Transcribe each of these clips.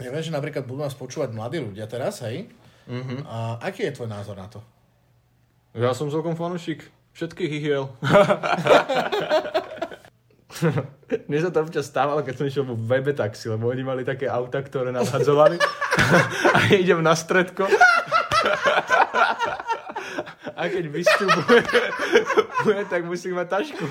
Ja viem, že napríklad budú nás počúvať mladí ľudia teraz, hej? Mm-hmm. A aký je tvoj názor na to? Ja som celkom fanúšik všetkých ihiel. Mne sa to občas stávalo, keď som išiel vo webe taxi, lebo oni mali také auta, ktoré nadhadzovali a idem na stredko a keď vystupuje, tak musím mať tašku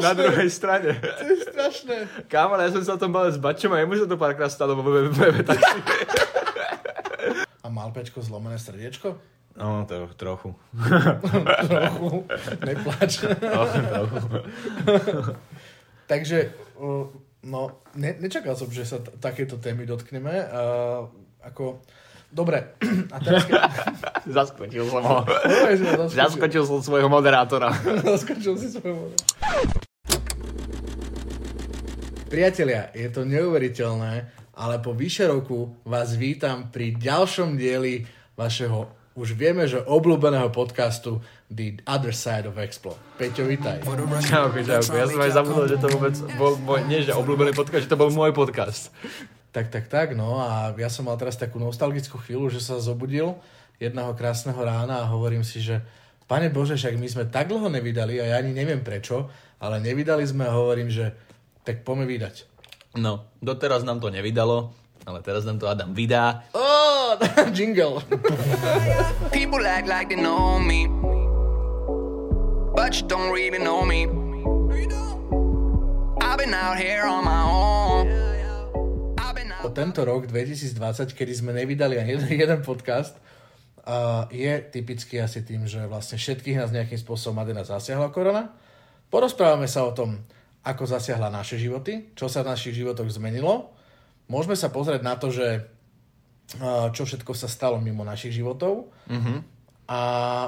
na druhej strane. To je strašné. Kámo, ja som sa o tom bavil s Bačom a jemu sa to párkrát stalo vo webe, webe taxi. A mal Pečko zlomené srdiečko? No, to trochu. Trochu. Nepláč. Trochu, trochu. Takže, no, ne, nečakal som, že sa t- takéto témy dotkneme. Uh, ako, dobre, a teraz keď... Zaskočil som ho. Zaskočil. Zaskočil som svojho moderátora. Zaskočil si svojho Priatelia, je to neuveriteľné, ale po vyše roku vás vítam pri ďalšom dieli vašeho, už vieme, že obľúbeného podcastu The Other Side of Explo. Peťo, vítaj. Čauko, čauko. Ja som aj zabudol, že to vôbec bol môj, nie že obľúbený podcast, že to bol môj podcast. Tak, tak, tak, no a ja som mal teraz takú nostalgickú chvíľu, že sa zobudil jedného krásneho rána a hovorím si, že Pane Bože, však my sme tak dlho nevydali a ja ani neviem prečo, ale nevydali sme a hovorím, že tak poďme vydať. No, doteraz nám to nevydalo, ale teraz nám to Adam vydá. Oh, jingle. People act like they know me, but you don't really know me. I've been out here on my own. Tento rok 2020, kedy sme nevydali ani jeden, jeden podcast, uh, je typický asi tým, že vlastne všetkých nás nejakým spôsobom Adena zasiahla korona. Porozprávame sa o tom, ako zasiahla naše životy, čo sa v našich životoch zmenilo. Môžeme sa pozrieť na to, že uh, čo všetko sa stalo mimo našich životov a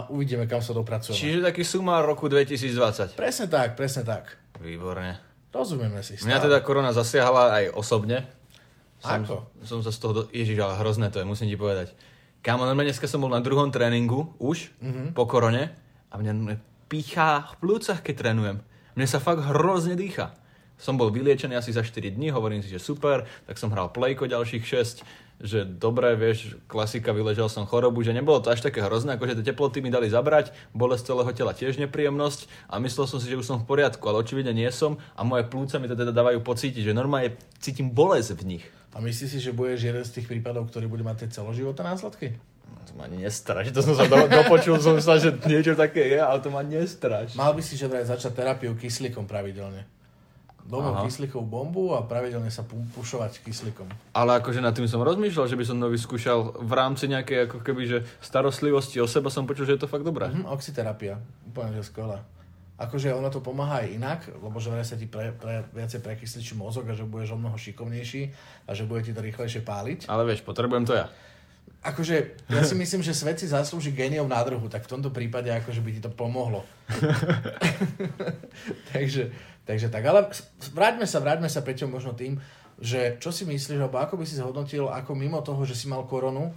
uvidíme, kam sa dopracujeme. Čiže taký sumár roku 2020. Presne tak, presne tak. Výborne. Rozumieme si. Mňa stále. teda korona zasiahla aj osobne. Som, Ako? Som sa z toho... Do... Ježiš, ale hrozné to je, musím ti povedať. Kámo, normálne dneska som bol na druhom tréningu už, mm-hmm. po korone a mňa píchá v plúcach, keď trénujem. Mne sa fakt hrozne dýcha. Som bol vyliečený asi za 4 dní, hovorím si, že super, tak som hral plejko ďalších 6, že dobre, vieš, klasika, vyležal som chorobu, že nebolo to až také hrozné, akože tie teploty mi dali zabrať, bolesť celého tela tiež nepríjemnosť a myslel som si, že už som v poriadku, ale očividne nie som a moje plúca mi to teda dávajú pocítiť, že normálne cítim bolesť v nich. A myslíš si, že budeš jeden z tých prípadov, ktorý bude mať tie celoživotné následky? To ma ani nestraš, to som sa do, dopočul, som sa, že niečo také je, ale to ma nestraš. Mal by si že vraj začať terapiu kyslíkom pravidelne. Domov Aha. kyslíkovú bombu a pravidelne sa pu- pušovať kyslíkom. Ale akože nad tým som rozmýšľal, že by som to vyskúšal v rámci nejakej ako keby, že starostlivosti o seba som počul, že je to fakt dobré. Hm, oxyterapia. Úplne, že skvelá. Akože ono to pomáha aj inak, lebo že sa ti pre, pre, viacej prekysličí mozog a že budeš o mnoho šikovnejší a že bude ti to rýchlejšie páliť. Ale vieš, potrebujem to ja. Akože ja si myslím, že svet si zaslúži géniov nádrhu, tak v tomto prípade akože by ti to pomohlo. takže, takže tak, ale vráťme sa, vráťme sa Peťo možno tým, že čo si myslíš, alebo ako by si zhodnotil, ako mimo toho, že si mal koronu,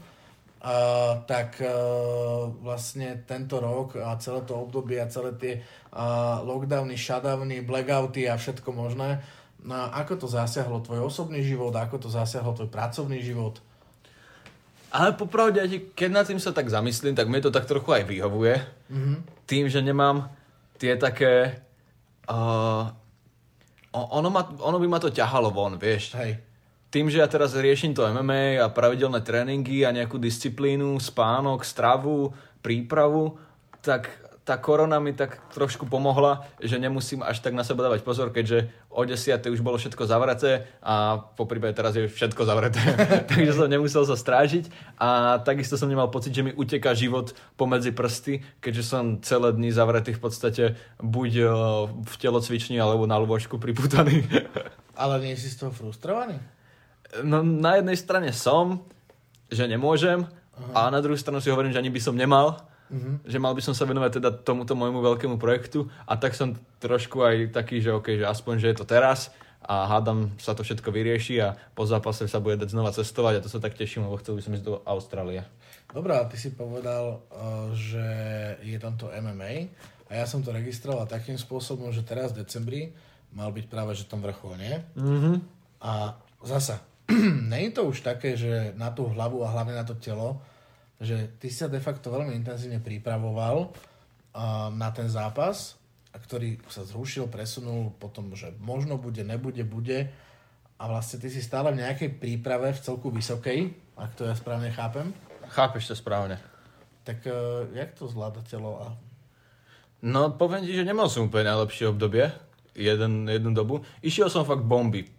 Uh, tak uh, vlastne tento rok a celé to obdobie a celé tie uh, lockdowny, shutdowny, blackouty a všetko možné, no, ako to zasiahlo tvoj osobný život, ako to zasiahlo tvoj pracovný život? Ale popravde, keď nad tým sa tak zamyslím, tak mi to tak trochu aj vyhovuje. Mm-hmm. Tým, že nemám tie také... Uh, ono, ma, ono by ma to ťahalo von, vieš. Hej. Tým, že ja teraz riešim to MMA a pravidelné tréningy a nejakú disciplínu, spánok, stravu, prípravu, tak tá korona mi tak trošku pomohla, že nemusím až tak na seba dávať pozor, keďže o 10. už bolo všetko zavreté a po prípade teraz je všetko zavreté. Takže som nemusel sa strážiť a takisto som nemal pocit, že mi uteká život pomedzi prsty, keďže som celé dny zavretý v podstate buď eh, v telocvični alebo na lôžku priputaný. Ale nie si z toho frustrovaný? No na jednej strane som, že nemôžem a na druhú stranu si hovorím, že ani by som nemal, že mal by som sa venovať teda tomuto môjmu veľkému projektu a tak som trošku aj taký, že OK, že aspoň, že je to teraz a hádam sa to všetko vyrieši a po zápase sa bude dať znova cestovať a to sa tak teším, lebo chcel by som ísť do Austrálie. Dobre, ale ty si povedal, uh, že je tam to MMA a ja som to registroval takým spôsobom, že teraz v decembri mal byť práve že tom vrchol, nie? Mm-hmm. A zasa, není to už také, že na tú hlavu a hlavne na to telo, že ty si sa de facto veľmi intenzívne pripravoval uh, na ten zápas, ktorý sa zrušil, presunul potom, že možno bude, nebude, bude a vlastne ty si stále v nejakej príprave v celku vysokej, ak to ja správne chápem. Chápeš to správne. Tak uh, jak to zvláda telo a No, poviem ti, že nemal som úplne najlepšie obdobie, jeden, jednu dobu. Išiel som fakt bomby.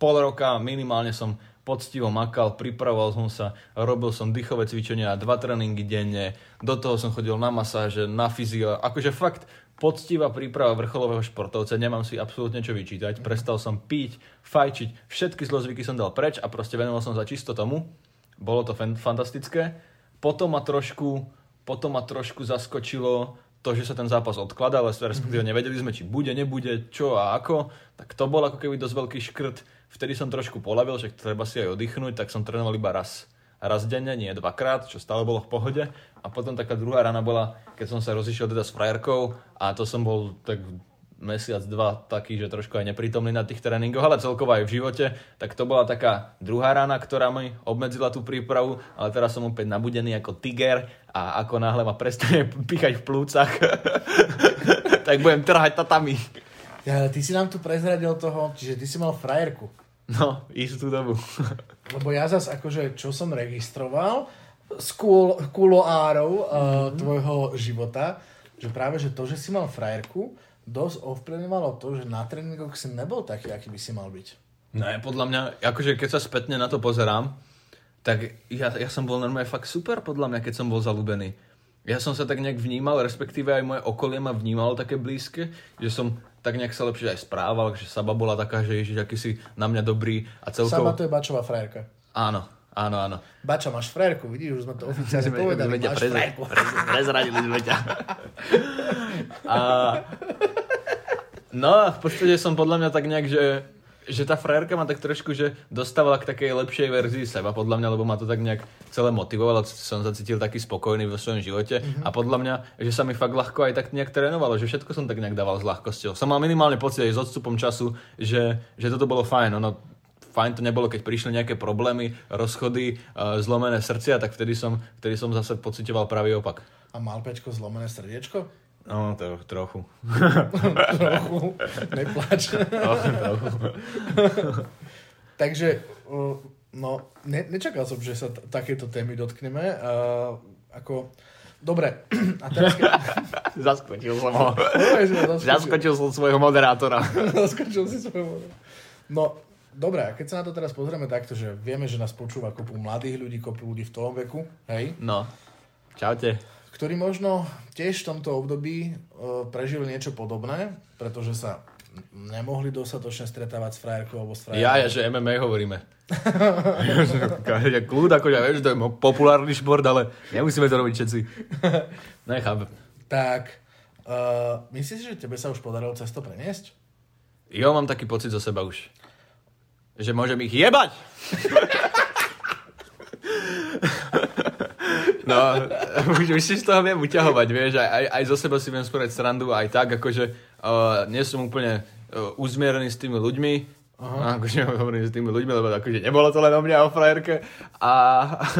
Pol roka minimálne som poctivo makal, pripravoval som sa, robil som dýchové cvičenia, dva tréningy denne, do toho som chodil na masáže, na fyzio, akože fakt poctivá príprava vrcholového športovca, nemám si absolútne čo vyčítať, prestal som piť, fajčiť, všetky zlozvyky som dal preč a proste venoval som sa čisto tomu. Bolo to fan- fantastické. Potom ma trošku, potom ma trošku zaskočilo to, že sa ten zápas odkladal, respektíve nevedeli sme, či bude, nebude, čo a ako, tak to bol ako keby dosť veľký škrt. Vtedy som trošku polavil, že treba si aj oddychnúť, tak som trénoval iba raz. Raz denne, nie dvakrát, čo stále bolo v pohode. A potom taká druhá rana bola, keď som sa rozišiel teda s frajerkou a to som bol tak mesiac, dva taký, že trošku aj neprítomný na tých tréningoch, ale celkovo aj v živote, tak to bola taká druhá rána, ktorá mi obmedzila tú prípravu, ale teraz som opäť nabudený ako tiger a ako náhle ma prestane píchať v plúcach, tak budem trhať tatami. Ja, ty si nám tu prezradil toho, čiže ty si mal frajerku. No, istú dobu. Lebo ja zas akože, čo som registroval z kul, kuloárov uh, tvojho života, že práve, že to, že si mal frajerku, dosť ovplyvňovalo to, že na tréningoch si nebol taký, aký by si mal byť. Ne, podľa mňa, akože keď sa spätne na to pozerám, tak ja, ja som bol normálne fakt super, podľa mňa, keď som bol zalúbený. Ja som sa tak nejak vnímal, respektíve aj moje okolie ma vnímalo také blízke, že som tak nejak sa lepšie aj správal, že Saba bola taká, že ježiš, aký si na mňa dobrý a celkovo... Sama to je Bačová frajerka. Áno, áno, áno. Bača, máš frajerku, vidíš, už sme to oficiálne povedali, sme máš prez, frajerku. prez, prezradili sme ťa. A... No a v podstate som podľa mňa tak nejak, že že tá frajerka ma tak trošku, že dostávala k takej lepšej verzii seba, podľa mňa, lebo ma to tak nejak celé motivovalo, som sa cítil taký spokojný vo svojom živote mm-hmm. a podľa mňa, že sa mi fakt ľahko aj tak nejak trénovalo, že všetko som tak nejak dával s ľahkosťou. Som mal minimálne pocit aj s odstupom času, že, že toto bolo fajn, ono fajn to nebolo, keď prišli nejaké problémy, rozchody, uh, zlomené srdcia, tak vtedy som, vtedy som zase pocitoval pravý opak. A mal Pečko zlomené srdiečko? No, to trochu. Trochu, neplač. trochu, trochu. Takže, no, ne, nečakal som, že sa t- takéto témy dotkneme. Uh, ako, dobre, a teraz... Ke... Zaskočil som ho. Ma zaskočil. Zaskočil som svojho moderátora. Zaskočil si svojho. No, dobre, a keď sa na to teraz pozrieme takto, že vieme, že nás počúva kopu mladých ľudí, kopu ľudí v tom veku, hej, No, čaute. Ktorí možno tiež v tomto období uh, prežili niečo podobné, pretože sa nemohli dostatočne stretávať s frajerkou alebo s frajerkou. Ja, ja, že MMA hovoríme. Kľúd, ako ja vieš, to je populárny šport, ale nemusíme to robiť všetci. Nechápem. Tak, uh, myslíš, že tebe sa už podarilo cesto preniesť? Jo, mám taký pocit zo seba už. Že môžem ich jebať! No, už, už si z toho viem uťahovať, vieš, aj, aj, aj zo seba si viem spraviť srandu, aj tak, akože uh, nie som úplne uh, uzmierený s tými ľuďmi, Aha. Akože hovorím s tými ľuďmi, lebo akože nebolo to len o mňa, o frajerke. A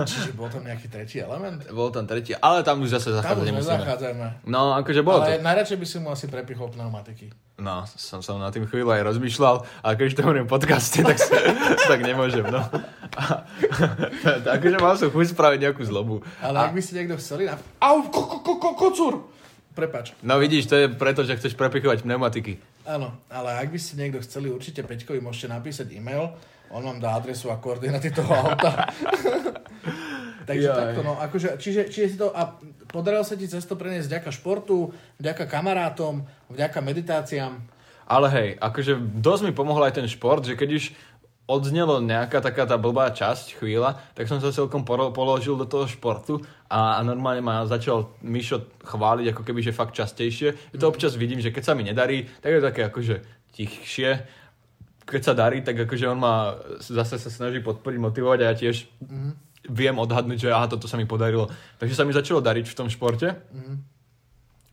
Čiže bol tam nejaký tretí element? bol tam tretí, ale tam už zase Tam zachádzať nemusíme. nezachádzajme. No, akože bolo Ale to. najradšej by si mu asi prepichol pneumatiky. No, som sa na tým chvíľu aj rozmýšľal, ale keď to hovorím v podcaste, tak, tak nemôžem, no. A, akože mal som chuť spraviť nejakú zlobu. Ale ak by si niekto chceli... Na... Au, ko, ko, ko, ko, kocúr! Prepač. No vidíš, to je preto, že chceš prepichovať pneumatiky. Áno, ale ak by ste niekto chceli, určite Peťkovi môžete napísať e-mail, on vám dá adresu a koordináty toho auta. Takže Jaj. takto, no, akože, čiže, čiže si to, a podarilo sa ti cesto preniesť vďaka športu, vďaka kamarátom, vďaka meditáciám. Ale hej, akože dosť mi pomohol aj ten šport, že keď už odznelo nejaká taká tá blbá časť, chvíľa, tak som sa celkom položil do toho športu a, a normálne ma začal Mišo chváliť ako keby, že fakt častejšie. Mm. To občas vidím, že keď sa mi nedarí, tak je také akože tichšie. Keď sa darí, tak akože on ma zase sa snaží podporiť, motivovať a ja tiež mm. viem odhadnúť, že aha, toto sa mi podarilo. Takže sa mi začalo dariť v tom športe. Mhm.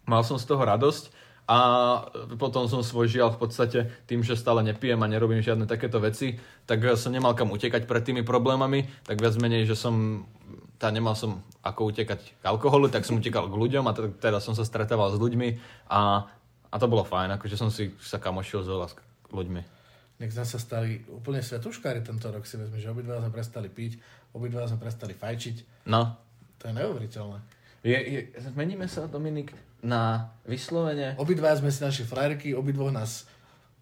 Mal som z toho radosť A potom som svoj žiaľ v podstate tým, že stále nepijem a nerobím žiadne takéto veci, tak som nemal kam utekať pred tými problémami, tak viac menej, že som tá nemal som ako utekať k alkoholu, tak som utekal k ľuďom a teda som sa stretával s ľuďmi a, a to bolo fajn, akože som si sa kamošil s veľa s ľuďmi. Nech sme sa stali úplne svetuškári tento rok, si vezme, že obidva sme prestali piť, obidva sme prestali fajčiť. No. To je neuveriteľné. Je, je, zmeníme sa, Dominik, na vyslovene... Obidva sme si naši frajerky, obidvoch nás...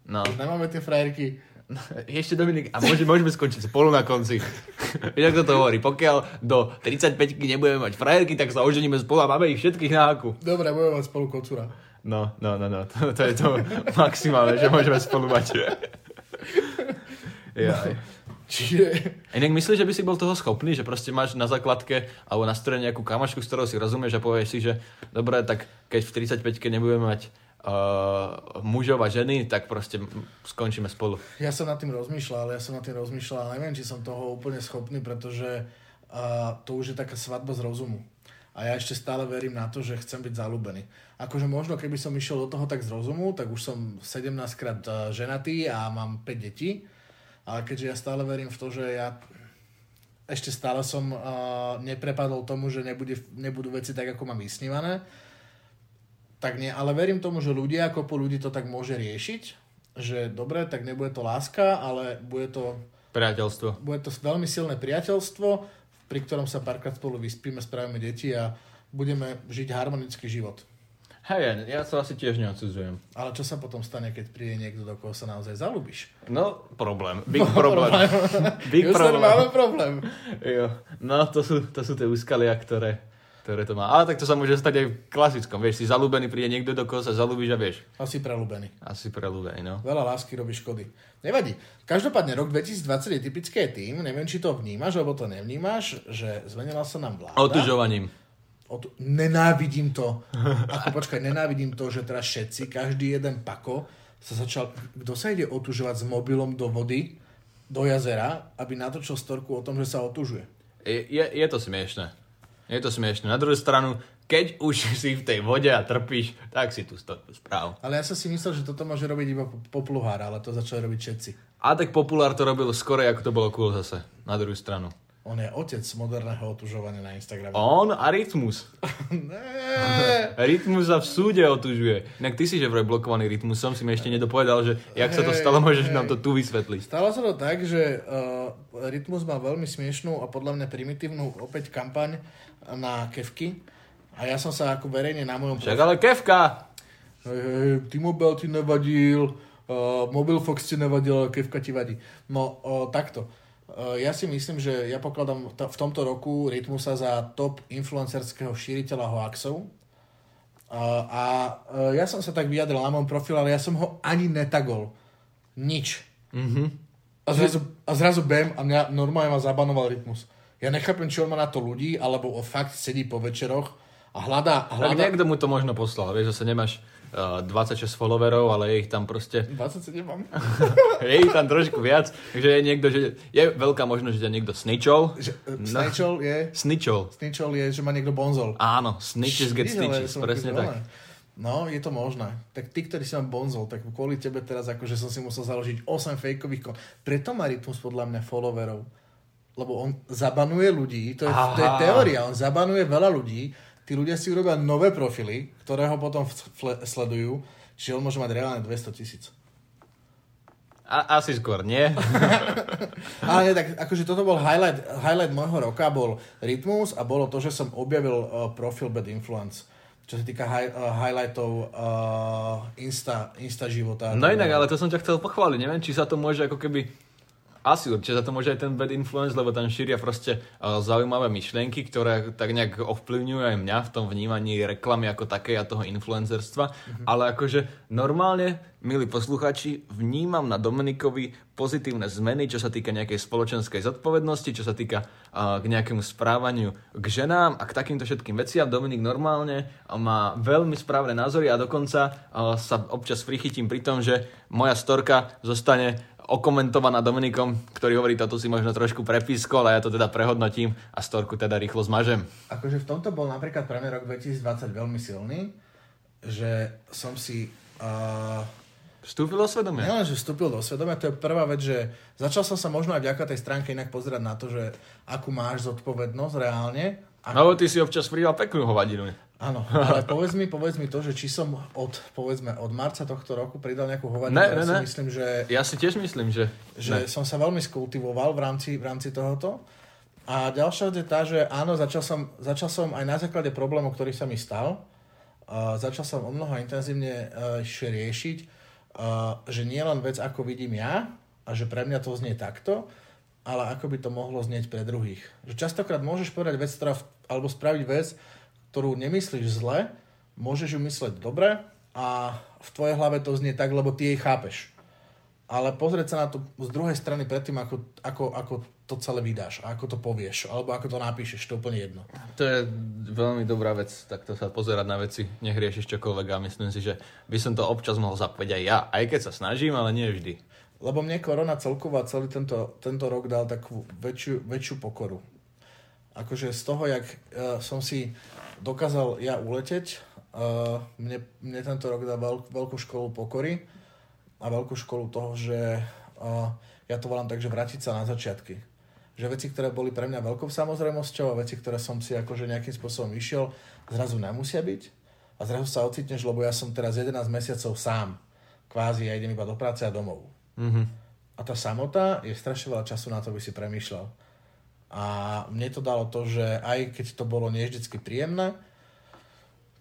No. Nemáme tie frajerky. No, ešte Dominik, a môžeme, môžeme skončiť spolu na konci. Vieš, ako to hovorí, pokiaľ do 35 nebudeme mať frajerky, tak sa oženíme spolu a máme ich všetkých na haku. Dobre, budeme mať spolu kocúra. No, no, no, no, to, to je to maximálne, že môžeme spolu mať. Jaj. Čiže... Inak myslíš, že by si bol toho schopný, že proste máš na základke alebo na strane nejakú kamašku, s ktorou si rozumieš a povieš si, že dobre, tak keď v 35-ke nebudeme mať uh, mužov a ženy, tak proste skončíme spolu. Ja som nad tým rozmýšľal, ja som nad tým rozmýšľal, ale neviem, či som toho úplne schopný, pretože uh, to už je taká svadba z rozumu. A ja ešte stále verím na to, že chcem byť zalúbený. Akože možno, keby som išiel do toho tak z rozumu, tak už som 17 krát ženatý a mám 5 detí ale keďže ja stále verím v to, že ja ešte stále som uh, neprepadol tomu, že nebude, nebudú veci tak, ako mám vysnívané, tak nie, ale verím tomu, že ľudia, ako po ľudí to tak môže riešiť, že dobre, tak nebude to láska, ale bude to... Priateľstvo. Bude to veľmi silné priateľstvo, pri ktorom sa párkrát spolu vyspíme, spravíme deti a budeme žiť harmonický život. Hej, ja sa asi tiež neodsudzujem. Ale čo sa potom stane, keď príde niekto, do koho sa naozaj zalúbiš? No, problém. Big problém. Big problém. máme problém. Jo. No, to sú, to sú tie úskalia, ktoré, ktoré to má. Ale tak to sa môže stať aj v klasickom. Vieš, si zalúbený, príde niekto, do koho sa zalúbiš a vieš. Asi prelúbený. Asi prelúbený, no. Veľa lásky robí škody. Nevadí. Každopádne rok 2020 je typické tým, neviem, či to vnímaš, alebo to nevnímaš, že zmenila sa nám vláda. Otužovaním. Od... Nenávidím to. Ako počkaj, nenávidím to, že teraz všetci, každý jeden pako sa začal, kto sa ide otužovať s mobilom do vody, do jazera, aby natočil storku o tom, že sa otužuje. Je, je, je to smiešne. Je to smiešne. Na druhú stranu, keď už si v tej vode a trpíš, tak si tú storku správ. Ale ja som si myslel, že toto môže robiť iba popluhár, ale to začali robiť všetci. A tak populár to robil skoro, ako to bolo cool zase. Na druhú stranu. On je otec moderného otužovania na Instagrame. On a Rytmus. Rytmus sa v súde otužuje. Inak ty si že vraj blokovaný Rytmusom, si mi ešte nedopovedal, že jak hey, sa to stalo, môžeš hey. nám to tu vysvetliť. Stalo sa to tak, že uh, Rytmus má veľmi smiešnú a podľa mňa primitívnu opäť kampaň na kevky. A ja som sa ako verejne na mojom... Však ale kevka! Hej, hej, T-Mobile ti nevadil, uh, Mobile Fox ti nevadil, kevka ti vadí. No, uh, takto ja si myslím, že ja pokladám v tomto roku Rytmusa za top influencerského šíriteľa hoaxov. A, eh, ja som sa tak vyjadril na môjom profile, ale ja som ho ani netagol. Nič. Mm-hmm. A zrazu, a zrazu bam a mňa normálne ma zabanoval Rytmus. Ja nechápem, či on má na to ľudí, alebo on fakt sedí po večeroch a hľadá... hľadá... Tak niekto mu to možno poslal, vieš, zase nemáš 26 eh, followerov, ale je ich tam proste... 27 mám. je ich tam trošku viac, takže je niekto, že je veľká možnosť, že ťa niekto snitchol. Že, uh, snitchol je? Snitchol. Snitchol je, že ma niekto bonzol. Áno, snitches get stitches, presne tak. No, je to možné. Tak ty, ktorý si ma bonzol, tak kvôli tebe teraz akože som si musel založiť 8 fejkových kon. Preto má Rytmus podľa mňa followerov. Lebo on zabanuje ľudí, to je, to je teória, on zabanuje veľa ľudí, tí ľudia si urobia nové profily, ktoré ho potom sledujú, čiže on môže mať reálne 200 tisíc. A, asi skôr nie. Ale nie, tak akože toto bol highlight, highlight môjho roka, bol Rytmus a bolo to, že som objavil uh, profil Bad Influence čo sa týka hi- uh, highlightov uh, Insta, Insta života. No inak, ale to som ťa chcel pochváliť. Neviem, či sa to môže ako keby asi určite za to môže aj ten bad influence, lebo tam šíria proste uh, zaujímavé myšlienky, ktoré tak nejak ovplyvňujú aj mňa v tom vnímaní reklamy ako také a toho influencerstva. Mm-hmm. Ale akože normálne, milí posluchači, vnímam na Dominikovi pozitívne zmeny, čo sa týka nejakej spoločenskej zodpovednosti, čo sa týka uh, k nejakému správaniu k ženám a k takýmto všetkým veciam. Dominik normálne má veľmi správne názory a dokonca uh, sa občas prichytím pri tom, že moja storka zostane okomentovaná Dominikom, ktorý hovorí, toto si možno trošku prepískol a ja to teda prehodnotím a storku teda rýchlo zmažem. Akože v tomto bol napríklad pre mňa rok 2020 veľmi silný, že som si... Uh, Vstúpil do svedomia? Nielen, že vstúpil do svedomia, to je prvá vec, že začal som sa možno aj vďaka tej stránke inak pozerať na to, že akú máš zodpovednosť reálne. Ako... No, ty si občas pridal peknú hovadinu. Áno, ale povedz mi, povedz mi to, že či som od, povedzme, od marca tohto roku pridal nejakú hovadinu. Ne, ja ne, si ne. myslím, že, Ja si tiež myslím, že... že ne. som sa veľmi skultivoval v rámci, v rámci tohoto. A ďalšia vec je tá, že áno, začal som, začal som aj na základe problémov, ktorý sa mi stal, uh, začal som o mnoho intenzívne uh, riešiť, uh, že nie len vec, ako vidím ja, a že pre mňa to znie takto, ale ako by to mohlo znieť pre druhých. Že častokrát môžeš povedať vec, ktorá, alebo spraviť vec, ktorú nemyslíš zle, môžeš ju mysleť dobre a v tvojej hlave to znie tak, lebo ty jej chápeš. Ale pozrieť sa na to z druhej strany predtým, ako, ako, ako to celé vydáš ako to povieš, alebo ako to napíšeš, to je úplne jedno. To je veľmi dobrá vec, takto sa pozerať na veci, nech riešiš čokoľvek a myslím si, že by som to občas mohol zapovedať aj ja, aj keď sa snažím, ale nie vždy. Lebo mne korona celkovo a celý tento, tento rok dal takú väčšiu, väčšiu pokoru. Akože z toho, jak uh, som si dokázal ja uleteť, uh, mne, mne tento rok dal veľk, veľkú školu pokory a veľkú školu toho, že uh, ja to volám tak, že vrátiť sa na začiatky. Že veci, ktoré boli pre mňa veľkou samozrejmosťou a veci, ktoré som si akože nejakým spôsobom išiel, zrazu nemusia byť a zrazu sa ocitneš, lebo ja som teraz 11 mesiacov sám. Kvázi ja idem iba do práce a domov. Mhm. A tá samota je strašne veľa času na to, aby si premýšľal. A mne to dalo to, že aj keď to bolo nie vždycky príjemné,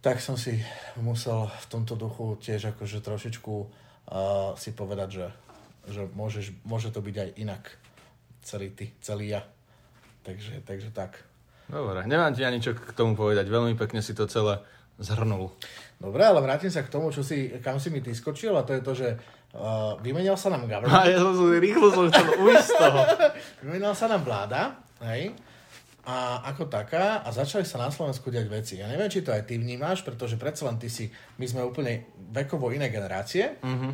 tak som si musel v tomto duchu tiež akože trošičku uh, si povedať, že, že môžeš, môže to byť aj inak. Celý ty, celý ja. Takže, takže tak. Dobre, nemám ti ani čo k tomu povedať, veľmi pekne si to celé zhrnul. Dobre, ale vrátim sa k tomu, čo si, kam si mi ty skočil a to je to, že uh, vymenil sa nám A government. ja som rýchlo som chcel ujsť z toho. Vymenila sa nám vláda, hej, a ako taká, a začali sa na Slovensku diať veci. Ja neviem, či to aj ty vnímaš, pretože predsa len ty si, my sme úplne vekovo iné generácie, mm-hmm.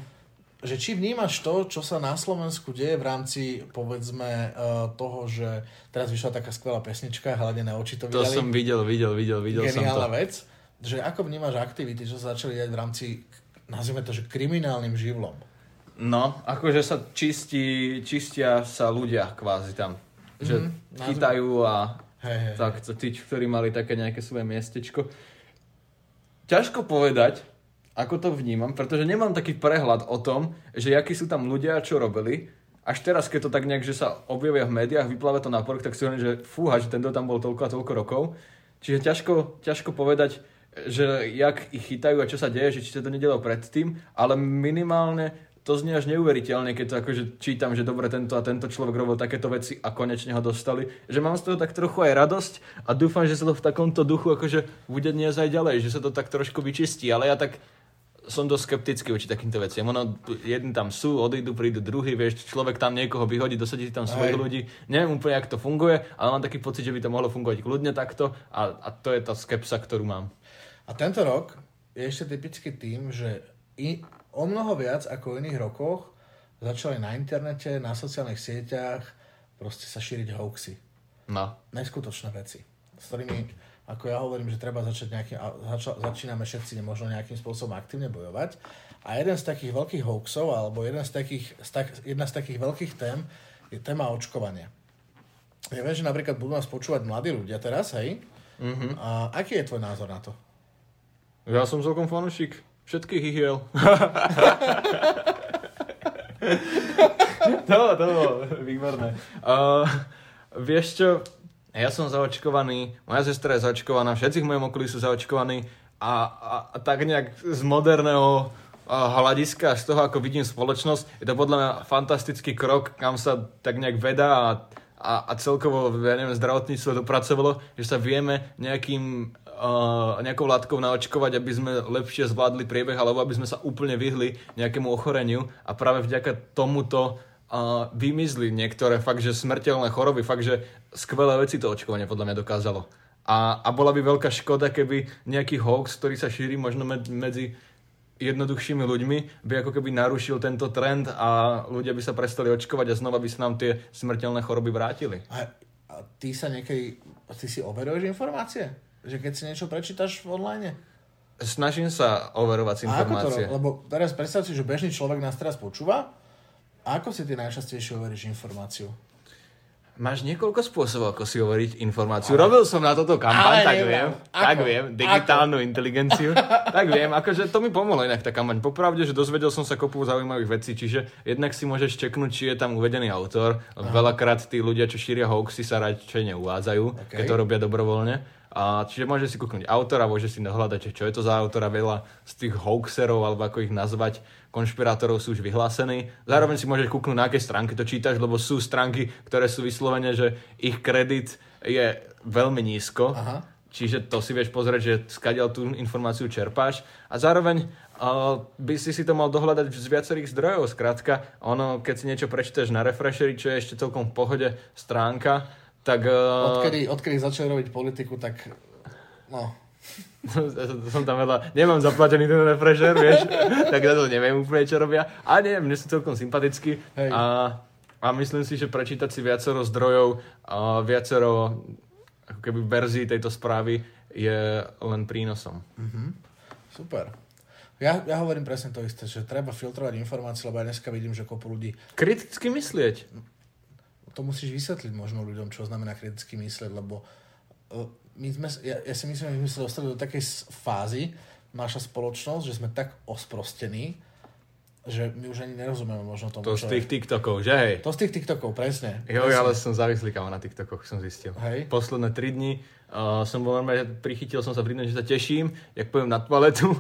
že či vnímaš to, čo sa na Slovensku deje v rámci, povedzme, uh, toho, že teraz vyšla taká skvelá pesnička, Hladené oči to To vydali. som videl, videl, videl, videl som to. Geniálna vec, že ako vnímaš aktivity, čo sa začali diať v rámci, nazvime to, že kriminálnym živlom. No, akože sa čistí, čistia sa ľudia kvázi tam. Že mm-hmm, chytajú a Hej, hej, tak, tí, ktorí mali také nejaké svoje miestečko. Ťažko povedať, ako to vnímam, pretože nemám taký prehľad o tom, že akí sú tam ľudia, čo robili. Až teraz, keď to tak nejak, že sa objavia v médiách, vypláva to na povrch, tak si hovorím, že fúha, že tento tam bol toľko a toľko rokov. Čiže ťažko, ťažko povedať, že jak ich chytajú a čo sa deje, že či sa to nedelo predtým, ale minimálne to znie až neuveriteľne, keď to akože čítam, že dobre, tento a tento človek robil takéto veci a konečne ho dostali. Že mám z toho tak trochu aj radosť a dúfam, že sa to v takomto duchu akože bude dnes aj ďalej, že sa to tak trošku vyčistí, ale ja tak som dosť skeptický voči takýmto veciam. Ono, jedni tam sú, odídu, prídu druhý, vieš, človek tam niekoho vyhodí, dosadí tam svojich ľudí. Neviem úplne, jak to funguje, ale mám taký pocit, že by to mohlo fungovať kľudne takto a, a to je tá skepsa, ktorú mám. A tento rok je ešte typický tým, že i, o mnoho viac ako v iných rokoch začali na internete, na sociálnych sieťach proste sa šíriť hoaxy. No. Neskutočné veci, s ktorými, ako ja hovorím, že treba začať nejakým, a zača, začíname všetci možno nejakým spôsobom aktívne bojovať. A jeden z takých veľkých hoaxov, alebo jeden z takých, z tak, jedna z takých veľkých tém je téma očkovania. Ja viem, že napríklad budú nás počúvať mladí ľudia teraz, hej? Mm-hmm. A aký je tvoj názor na to? Ja som celkom fanúšik všetkých ihiel. to, to bolo výborné. Uh, vieš čo, ja som zaočkovaný, moja sestra je zaočkovaná, všetci v mojom okolí sú zaočkovaní a, a, a tak nejak z moderného hľadiska, z toho, ako vidím spoločnosť, je to podľa mňa fantastický krok, kam sa tak nejak veda a, a, a celkovo, ja neviem, zdravotníctvo dopracovalo, že sa vieme nejakým, nejakou látkou naočkovať, aby sme lepšie zvládli priebeh, alebo aby sme sa úplne vyhli nejakému ochoreniu a práve vďaka tomuto uh, vymizli niektoré fakt, že smrteľné choroby, fakt, že skvelé veci to očkovanie podľa mňa dokázalo. A, a bola by veľká škoda, keby nejaký hoax, ktorý sa šíri možno med, medzi jednoduchšími ľuďmi, by ako keby narušil tento trend a ľudia by sa prestali očkovať a znova by sa nám tie smrteľné choroby vrátili. A, a ty sa niekedy, ty si overuješ informácie? Že keď si niečo prečítaš v online? Snažím sa overovať A ako to, informácie. lebo teraz predstav si, že bežný človek nás teraz počúva. A ako si ty najčastejšie overíš informáciu? Máš niekoľko spôsobov, ako si overiť informáciu. Robil som na toto kampaň, Ale tak viem. Ako? Tak viem, digitálnu inteligenciu. tak viem, akože to mi pomohlo inak tá kampaň. Popravde, že dozvedel som sa kopu zaujímavých vecí, čiže jednak si môžeš čeknúť, či je tam uvedený autor. Veľakrát tí ľudia, čo šíria hoaxy, sa radšej neuvádzajú, OK. keď to robia dobrovoľne. A čiže môžeš si kúknúť autora, môžeš si dohľadať, že čo je to za autora. Veľa z tých hoaxerov, alebo ako ich nazvať, konšpirátorov sú už vyhlásení. Zároveň si môžeš kúknúť, na aké stránky to čítaš, lebo sú stránky, ktoré sú vyslovene, že ich kredit je veľmi nízko. Aha. Čiže to si vieš pozrieť, že skadiaľ tú informáciu čerpáš. A zároveň uh, by si si to mal dohľadať z viacerých zdrojov. Skrátka, ono, keď si niečo prečítaš na refresheri, čo je ešte celkom v pohode stránka, tak... Uh, Odkedy, odkedy začali robiť politiku, tak... No, som tam veľa, nemám zaplatený ten refresher, vieš, tak na to neviem úplne, čo robia. A nie, mne sú celkom sympatickí. Hej. A, a myslím si, že prečítať si viacero zdrojov, a viacero ako keby verzií tejto správy je len prínosom. super. Ja, ja hovorím presne to isté, že treba filtrovať informácie, lebo ja dneska vidím, že kopu ľudí... Kriticky myslieť. To musíš vysvetliť možno ľuďom, čo znamená kriticky myslieť, lebo uh, my sme, ja, ja si myslím, že my sme dostali do takej fázy, naša spoločnosť, že sme tak osprostení, že my už ani nerozumieme možno tomu, To čo z tých TikTokov, že hej? To z tých TikTokov, presne. Jo, presne. ale som závislý kamo na TikTokoch, som zistil. Hej. Posledné 3 dni uh, som bol normálne, prichytil som sa pri že sa teším, jak poviem na toaletu,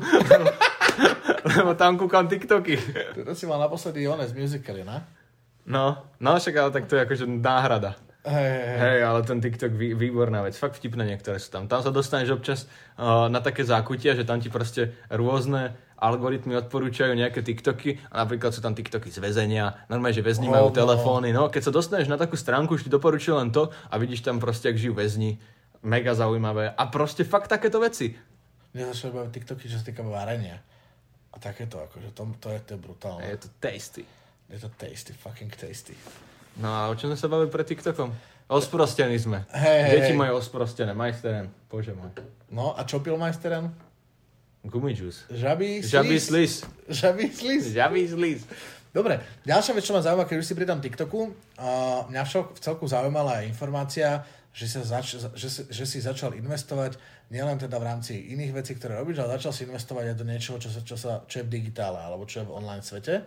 lebo tam kúkam TikToky. To si mal naposledy one z musicaly, ne? No, no však ale tak to je akože náhrada. Hej, hej, hej. Hej, ale ten TikTok vý, výborná vec. Fakt vtipné niektoré sú tam. Tam sa dostaneš občas uh, na také zákutia, že tam ti proste rôzne algoritmy odporúčajú nejaké TikToky a napríklad sú tam TikToky z väzenia, normálne, že väzni majú Hovno. telefóny. No, keď sa dostaneš na takú stránku, už ti doporučujú len to a vidíš tam proste, ak žijú väzni. Mega zaujímavé. A proste fakt takéto veci. Mne začali baviť TikToky, čo sa týka varenia. A takéto, akože to, to, je, to je brutálne. Je to tasty. Je to tasty, fucking tasty. No a o čom sme sa bavili pred TikTokom? Osprostení sme. Hej, Deti hej. majú osprostené. Majsteren. Bože môj. No a čo pil majsteren? Juice. Žabý slís. Žabý slis. Žabý slís. Žabý slis. Dobre, ďalšia vec, čo ma zaujíma, keď už si pri tom TikToku, uh, mňa však v celku zaujímala aj informácia, že, sa zač- že, si, že si začal investovať nielen teda v rámci iných vecí, ktoré robíš, ale začal si investovať aj do niečoho, čo, sa, čo, sa, čo je v digitále, alebo čo je v online svete.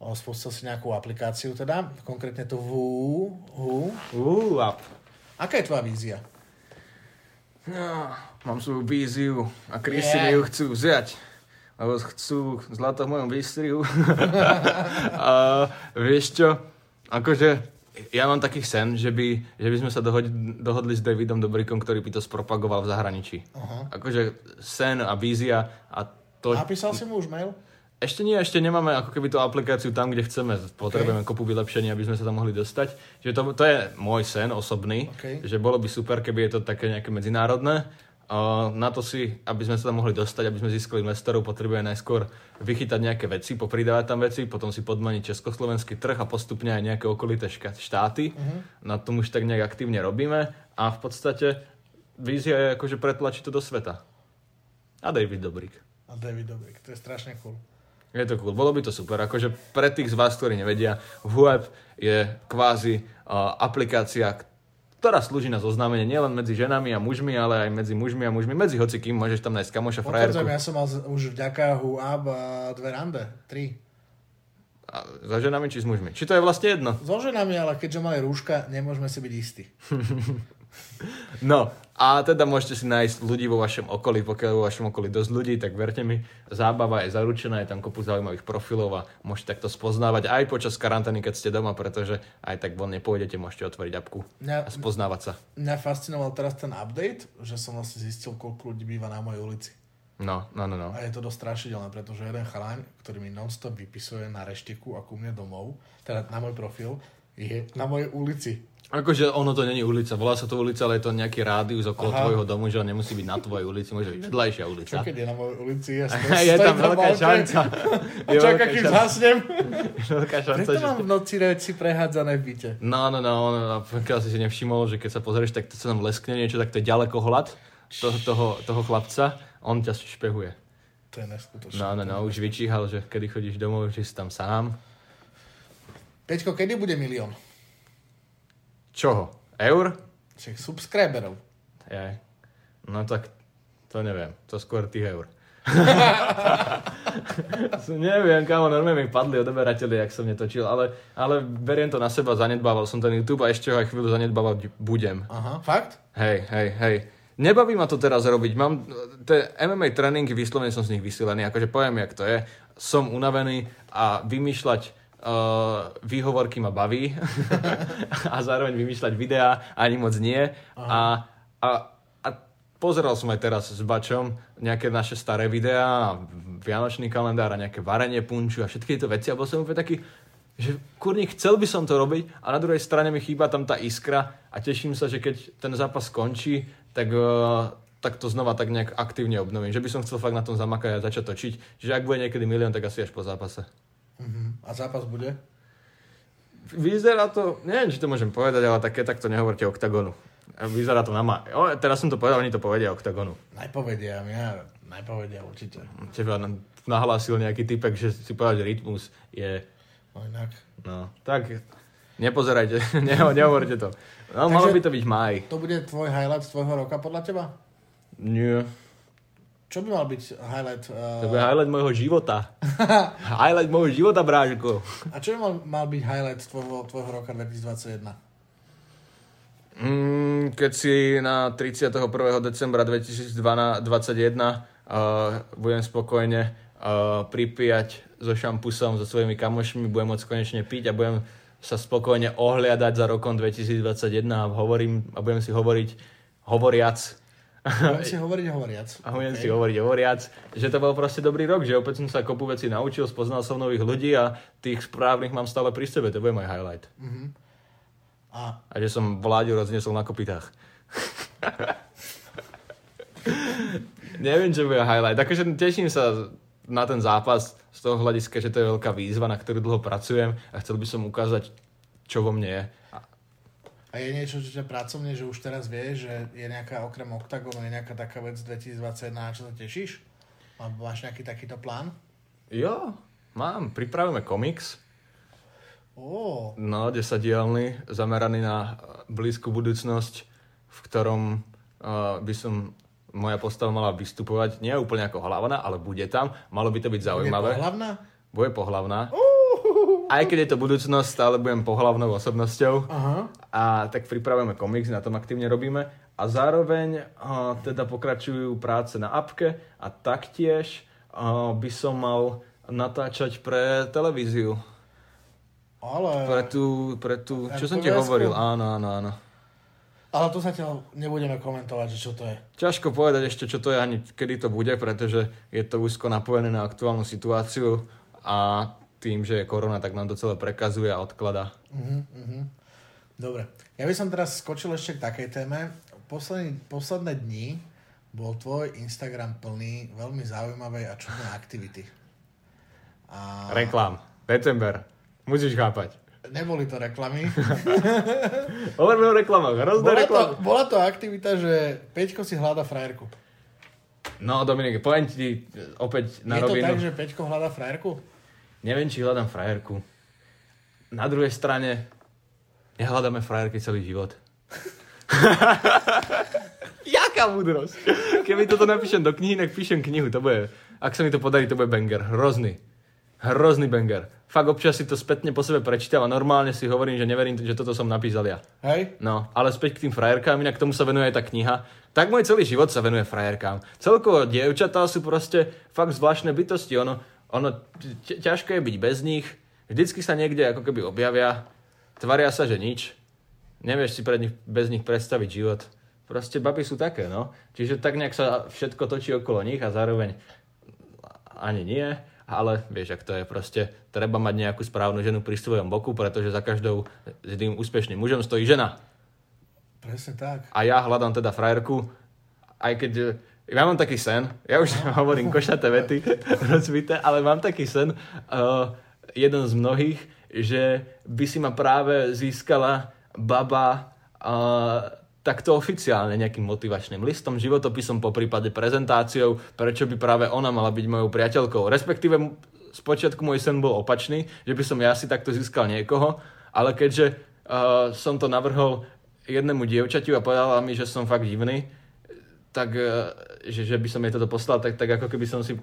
Spustil si nejakú aplikáciu teda, konkrétne to VU. VU. Uú, up. Aká je tvoja vízia? No, mám svoju víziu a Krisi mi Yeah. ju chcú vziať. Lebo chcú zlato v mojom výstrihu. a vieš čo? Akože ja mám taký sen, že by, že by sme sa dohodli, dohodli s Davidom Dobrikom, ktorý by to spropagoval v zahraničí. Aha. Akože sen a vízia a to... Napísal si mu už mail? Ešte nie, ešte nemáme ako keby tú aplikáciu tam, kde chceme. Potrebujeme kopu vylepšení, aby sme sa tam mohli dostať. Čiže to, to je môj sen osobný, OK. že bolo by super, keby je to také nejaké medzinárodné. Uh, na to si, aby sme sa tam mohli dostať, aby sme získali investorov, potrebujeme najskôr vychytať nejaké veci, popridávať tam veci, potom si podmaniť československý trh a postupne aj nejaké okolité štáty. Uh-huh. Na tom už tak nejak aktívne robíme a v podstate vízia je akože pretlačiť to do sveta. A David Dobrik. A David Dobrik, to je strašne cool. Je to cool, bolo by to super. Akože pre tých z vás, ktorí nevedia, VUEB je kvázi uh, aplikácia, ktorá slúži na zoznámenie nielen medzi ženami a mužmi, ale aj medzi mužmi a mužmi, medzi hocikým, môžeš tam nájsť kamoša, frajerku. Ja som mal už vďaka HUAB a dve rande, tri. A za ženami či s mužmi. Či to je vlastne jedno? So ženami, ale keďže mali rúška, nemôžeme si byť istí. No, a teda môžete si nájsť ľudí vo vašom okolí, pokiaľ vo vašom okolí dosť ľudí, tak verte mi, zábava je zaručená, je tam kopu zaujímavých profilov a môžete takto spoznávať aj počas karantény, keď ste doma, pretože aj tak von nepôjdete, môžete otvoriť apku Mňa- a spoznávať sa. Mňa fascinoval teraz ten update, že som vlastne zistil, koľko ľudí býva na mojej ulici. No, no, no, no. A je to dosť strašidelné, pretože jeden chaláň, ktorý mi nonstop vypisuje na reštiku a ku mne domov, teda na môj profil, je na mojej ulici. Akože ono to není ulica, volá sa to ulica, ale je to nejaký rádius okolo Aha. tvojho domu, že on nemusí byť na tvojej ulici, môže byť vedľajšia Čo ulica. keď je na mojej ulici? Ja je tam veľká šanca. A čaká, kým zhasnem. Veľká šanca, Preto že... mám v noci veci prehádzané v byte. No, no, no, no, a pokiaľ si nevšimol, že keď sa pozrieš, tak to sa tam leskne niečo, tak to je ďalekohľad. toho, toho, toho chlapca, on ťa špehuje. To je neskutočné. No, no, no, už vyčíhal, že kedy chodíš domov, že si tam sám. Peťko, kedy bude milión? Čoho? Eur? Však subscriberov. Jaj. No tak, to neviem. To skôr tých eur. neviem, kámo, normálne mi padli odeberateľi, jak som netočil, ale, ale beriem to na seba, zanedbával som ten YouTube a ešte ho aj chvíľu zanedbávať budem. Aha, fakt? Hej, hej, hej. Nebaví ma to teraz robiť. Mám tie MMA tréningy, vyslovene som z nich vysílený, akože poviem, jak to je. Som unavený a vymýšľať uh, výhovorky ma baví a zároveň vymýšľať videá ani moc nie. A, a, a pozeral som aj teraz s Bačom nejaké naše staré videá, vianočný kalendár a nejaké varenie punču a všetky tieto veci a bol som úplne taký, že kurník, chcel by som to robiť a na druhej strane mi chýba tam tá iskra a teším sa, že keď ten zápas skončí, tak, uh, tak to znova tak nejak aktívne obnovím. Že by som chcel fakt na tom zamakať a začať točiť. Čiže ak bude niekedy milión, tak asi až po zápase. Uh-huh. A zápas bude? Vyzerá to, neviem, či to môžem povedať, ale také takto nehovorte oktagonu. Vyzerá to na ma... O, teraz som to povedal, oni to povedia oktagonu. Najpovedia, ja, najpovedia určite. Teba nahlásil nejaký typek, že si povedal, že rytmus je... No inak. No, tak nepozerajte, nehovorte to. No, Takže malo by to byť maj. To bude tvoj highlight z tvojho roka podľa teba? Nie. Čo by mal byť highlight? Uh... To bude highlight môjho života. highlight môjho života, brážko. A čo by mal, mal byť highlight tvojho, tvojho roka 2021? Mm, keď si na 31. decembra 2021 uh, budem spokojne uh, pripíjať so šampusom, so svojimi kamošmi, budem môcť konečne piť a budem sa spokojne ohliadať za rokom 2021 a, hovorím, a budem si hovoriť hovoriac. Budem si hovoriť hovoriac. A budem okay. si hovoriť hovoriac, že to bol proste dobrý rok, že opäť som sa kopu veci naučil, spoznal som nových ľudí a tých správnych mám stále pri sebe, to bude môj highlight. Uh-huh. A... a že som vláďu rozniesol na kopitách. Neviem, čo bude highlight. Takže teším sa na ten zápas z toho hľadiska, že to je veľká výzva, na ktorú dlho pracujem a chcel by som ukázať, čo vo mne je. A je niečo, čo ťa pracovne, že už teraz vieš, že je nejaká, okrem OKTAGONu, je nejaká taká vec 2021, na čo sa tešíš? Alebo máš nejaký takýto plán? Jo, mám. Pripravujeme komiks. Oh. No, desadielny, zameraný na blízku budúcnosť, v ktorom uh, by som moja postava mala vystupovať, nie úplne ako hlavná, ale bude tam. Malo by to byť zaujímavé. Bude pohlavná? Bude pohlavná. Aj keď je to budúcnosť, stále budem pohlavnou osobnosťou. Aha. A tak pripravujeme komiks, na tom aktívne robíme. A zároveň uh, teda pokračujú práce na apke a taktiež uh, by som mal natáčať pre televíziu. Ale... Pre tú, pre tú, čo som ti hovoril, áno, áno, áno. Ale to zatiaľ nebudeme komentovať, že čo to je. Ťažko povedať ešte, čo to je, ani kedy to bude, pretože je to úzko napojené na aktuálnu situáciu a tým, že je korona, tak nám to celé prekazuje a odklada. Uh-huh, uh-huh. Dobre. Ja by som teraz skočil ešte k takej téme. Posledný, posledné dni bol tvoj Instagram plný veľmi zaujímavej a čudnej aktivity. A... Reklám. December. Musíš chápať. Neboli to reklamy. Hovoríme o reklamách. bola, reklamy. To, bola to aktivita, že Peťko si hľada frajerku. No Dominik, poviem ti opäť na Je rovinu. to tak, že Peťko hľada frajerku? Neviem, či hľadám frajerku. Na druhej strane, nehľadáme frajerky celý život. Jaká múdrosť. Keby toto napíšem do knihy, nech píšem knihu. To bude, ak sa mi to podarí, to bude banger. Hrozný. Hrozný banger. Fakt občas si to spätne po sebe prečítam a normálne si hovorím, že neverím, že toto som napísal ja. Hej? No, ale späť k tým frajerkám, inak tomu sa venuje aj tá kniha. Tak môj celý život sa venuje frajerkám. Celkovo dievčatá sú proste fakt zvláštne bytosti. Ono, ono ťažko je byť bez nich. Vždycky sa niekde ako keby objavia. Tvaria sa, že nič. Nevieš si pred nich, bez nich predstaviť život. Proste baby sú také, no. Čiže tak nejak sa všetko točí okolo nich a zároveň ani nie ale vieš, ak to je proste, treba mať nejakú správnu ženu pri svojom boku, pretože za každou tým úspešným mužom stojí žena. Presne tak. A ja hľadám teda frajerku, aj keď ja mám taký sen, ja už hovorím košaté vety rozvité, ale mám taký sen, uh, jeden z mnohých, že by si ma práve získala baba uh, takto oficiálne nejakým motivačným listom, životopisom, po prípade prezentáciou, prečo by práve ona mala byť mojou priateľkou. Respektíve spočiatku môj sen bol opačný, že by som ja si takto získal niekoho, ale keďže uh, som to navrhol jednému dievčatiu a povedala mi, že som fakt divný, tak uh, že, že by som jej toto poslal, tak, tak ako keby som si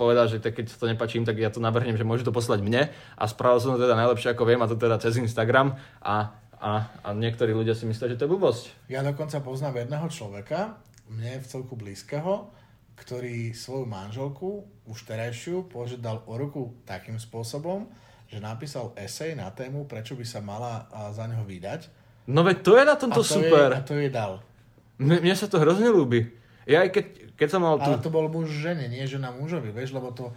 povedal, že tak keď to nepačím, tak ja to navrhnem, že môže to poslať mne a spravil som to teda najlepšie ako viem a to teda cez Instagram a, a, a niektorí ľudia si myslia, že to je blbosť. Ja dokonca poznám jedného človeka, mne v celku blízkeho, ktorý svoju manželku, už terajšiu, požiadal o ruku takým spôsobom, že napísal esej na tému, prečo by sa mala za neho vydať. No veď to je na tomto a to super. Je, a to jej dal. Mne, mne sa to hrozne ľúbi. Ja aj keď, keď som mal tu... Ale to bol muž žene, nie žena mužovi, vieš, lebo to...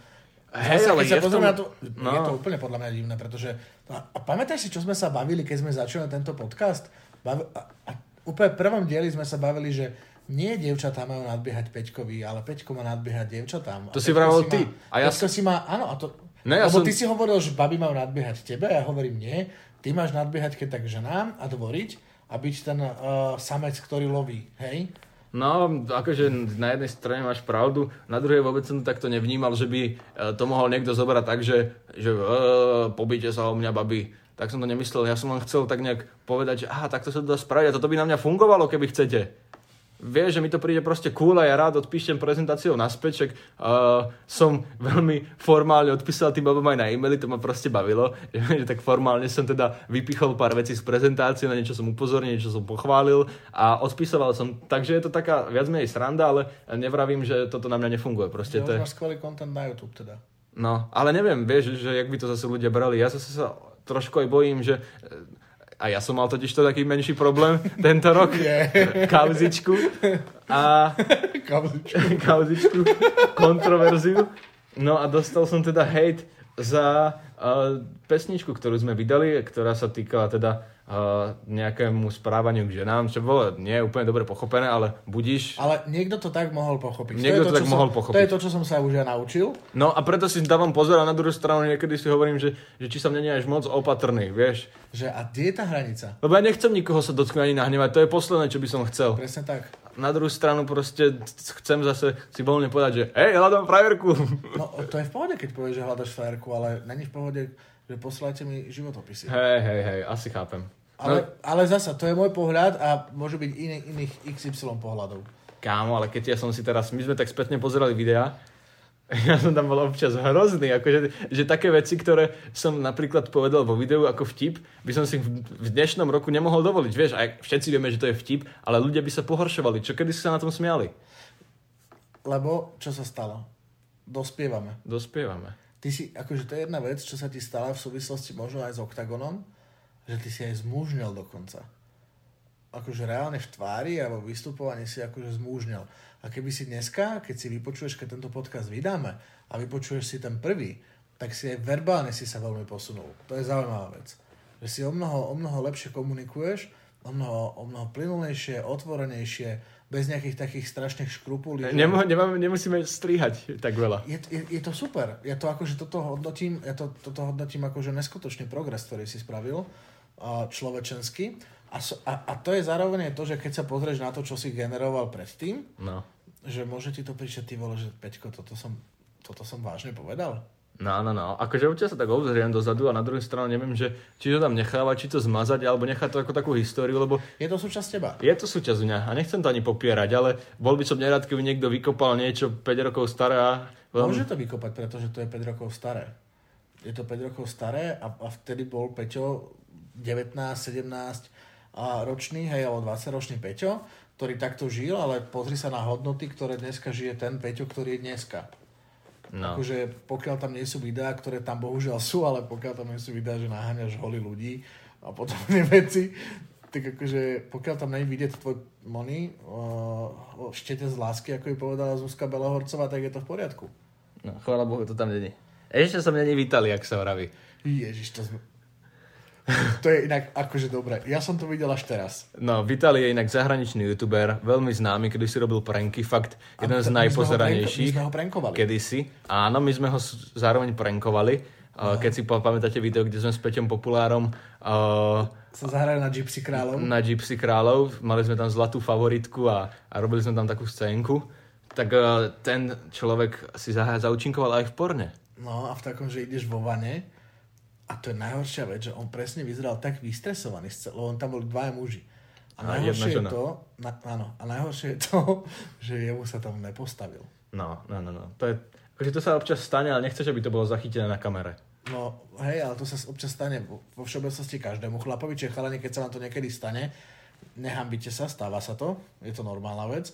Hej, ale keď sa tom- na to, no. je to úplne podľa mňa divné, pretože... A, a pamätáš si, čo sme sa bavili, keď sme začali tento podcast? Bav, a, a úplne v prvom dieli sme sa bavili, že nie dievčatá majú nadbiehať Peťkovi, ale Peťko má nadbiehať dievčatám. To si Peťko vravel má- ty. A ja Peťko si má, áno, a to... Ne, ja lebo som- ty si hovoril, že baby majú nadbiehať tebe, ja hovorím nie. Ty máš nadbiehať keď tak ženám a dvoriť a byť ten uh, samec, ktorý loví, hej? No, akože na jednej strane máš pravdu, na druhej vôbec som to takto nevnímal, že by e, to mohol niekto zobrať tak, že, že e, pobíte sa o mňa, babi. Tak som to nemyslel, ja som len chcel tak nejak povedať, že aha, takto sa to dá spraviť a toto by na mňa fungovalo, keby chcete. Vieš, že mi to príde proste cool a ja rád odpíšem prezentáciou naspäť, však uh, som veľmi formálne odpísal tým babom aj na e-maily, to ma proste bavilo, že tak formálne som teda vypichol pár vecí z prezentácie, na niečo som upozornil, niečo som pochválil a odpisoval som, takže je to taká viac menej sranda, ale nevravím, že toto na mňa nefunguje, proste Že to je... máš skvelý content na YouTube teda. No, ale neviem, vieš, že jak by to zase ľudia brali. Ja zase sa trošku aj bojím, že... A ja som mal totiž to taký menší problém tento rok. Je. Kauzičku. A Kauzičku. kauzičku, kontroverziu. No a dostal som teda hate za uh, pesničku, ktorú sme vydali, ktorá sa týkala teda nejakému správaniu k ženám, čo bolo nie je úplne dobre pochopené, ale budíš. Ale niekto to tak mohol pochopiť. Niekto je to tak mohol som, pochopiť. To je to, čo som sa už ja naučil. No a preto si dávam pozor a na druhú stranu niekedy si hovorím, že, že či som není až moc opatrný, vieš. Že a kde je tá hranica? Lebo ja nechcem nikoho sa dotknúť ani nahnevať, to je posledné, čo by som chcel. Presne tak. Na druhú stranu proste chcem zase si voľne povedať, že hej, hľadám frajerku. No to je v pohode, keď povieš, že hľadaš frajerku, ale není v pohode, že posielajte mi životopisy. Hej, hej, hej, asi chápem. Ale, No, ale zasa, to je môj pohľad a môže byť iný, iných XY pohľadov. kámo, ale keď ja som si teraz, my sme tak spätne pozerali videá, ja som tam bol občas hrozný, akože, že také veci, ktoré som napríklad povedal vo videu ako vtip, by som si v, dnešnom roku nemohol dovoliť. Vieš, aj všetci vieme, že to je vtip, ale ľudia by sa pohoršovali. Čo kedy sa na tom smiali? Lebo, čo sa stalo? Dospievame. Dospievame. Ty si, akože to je jedna vec, čo sa ti stala v súvislosti možno aj s OKTAGONom, že ty si aj zmúžnel dokonca. Akože reálne v tvári a vo vystupovaní si akože zmúžnel. A keby si dneska, keď si vypočuješ, keď tento podcast vydáme a vypočuješ si ten prvý, tak si aj verbálne si sa veľmi posunul. To je zaujímavá vec. Že si o mnoho, o mnoho lepšie komunikuješ, o mnoho, o mnoho plynulejšie, otvorenejšie, bez nejakých takých strašných škrupulí. Nemo, nemáme, nemusíme strihať tak veľa. je, je, je to super. Ja to akože toto hodnotím, ja to, toto hodnotím akože neskutočný progres, ktorý si spravil človečenský. A, a, a to je zároveň to, že keď sa pozrieš na to, čo si generoval predtým, No. že môže ti to ty vole, že Peťko, toto som, toto som vážne povedal. No, no, no. Akože určite sa tak obzriem dozadu a na druhú stranu neviem, že či to tam nechávať, či to zmazať, alebo nechať to ako takú históriu, lebo Je to súčasť teba. je to súčasť mňa a nechcem to ani popierať, ale bol by som nerád, keby niekto vykopal niečo 5 rokov staré a... Môže to vykopať, pretože to je 5 rokov staré. Je to 5 rokov staré a, a vtedy bol Peťo 19, 17 a ročný, hej, alebo 20 ročný Peťo, ktorý takto žil, ale pozri sa na hodnoty, ktoré dneska žije ten Peťo, ktorý je dneska. No. Akože pokiaľ tam nie sú videá, ktoré tam bohužiaľ sú, ale pokiaľ tam nie sú videá, že naháňaš holí ľudí a podobné veci, tak akože pokiaľ tam není vidieť tvoj money, uh, štete z lásky, ako ju povedala Zuzka Belehorcová, tak je to v poriadku. no, chvála Bohu, to tam není. Ešte som není Vitali, ak sa vraví. Ježiš, to sme... To je inak akože dobre. Ja som to videl až teraz. No, Vitali je inak zahraničný youtuber, veľmi známy, kedy si robil pranky, fakt jeden z najpozeranejších. my sme ho prankovali. Kedysi. Áno, my sme ho zároveň prankovali Uh, keď si pa- pamätáte video, kde sme s Peťom Populárom uh, Sa zahrajú na Gypsy kráľov. na Gypsy kráľov, mali sme tam zlatú favoritku a, a robili sme tam takú scénku, tak uh, ten človek si za, zaučinkoval aj v porne. No a v takom, že ideš vo vane a to je najhoršia vec, že on presne vyzeral tak vystresovaný, lebo on tam boli dvaja muži. A, A najhoršie je to, na, áno, a najhoršie je to, že jemu sa tam nepostavil. No, no, no, no. To, je, akože to sa občas stane, ale nechceš, aby to bolo zachytené na kamere. No, hej, ale to sa občas stane vo vo všeobecnosti každému chlapovi, čiže chalani, keď sa vám to niekedy stane, nehambite sa, stáva sa to, je to normálna vec,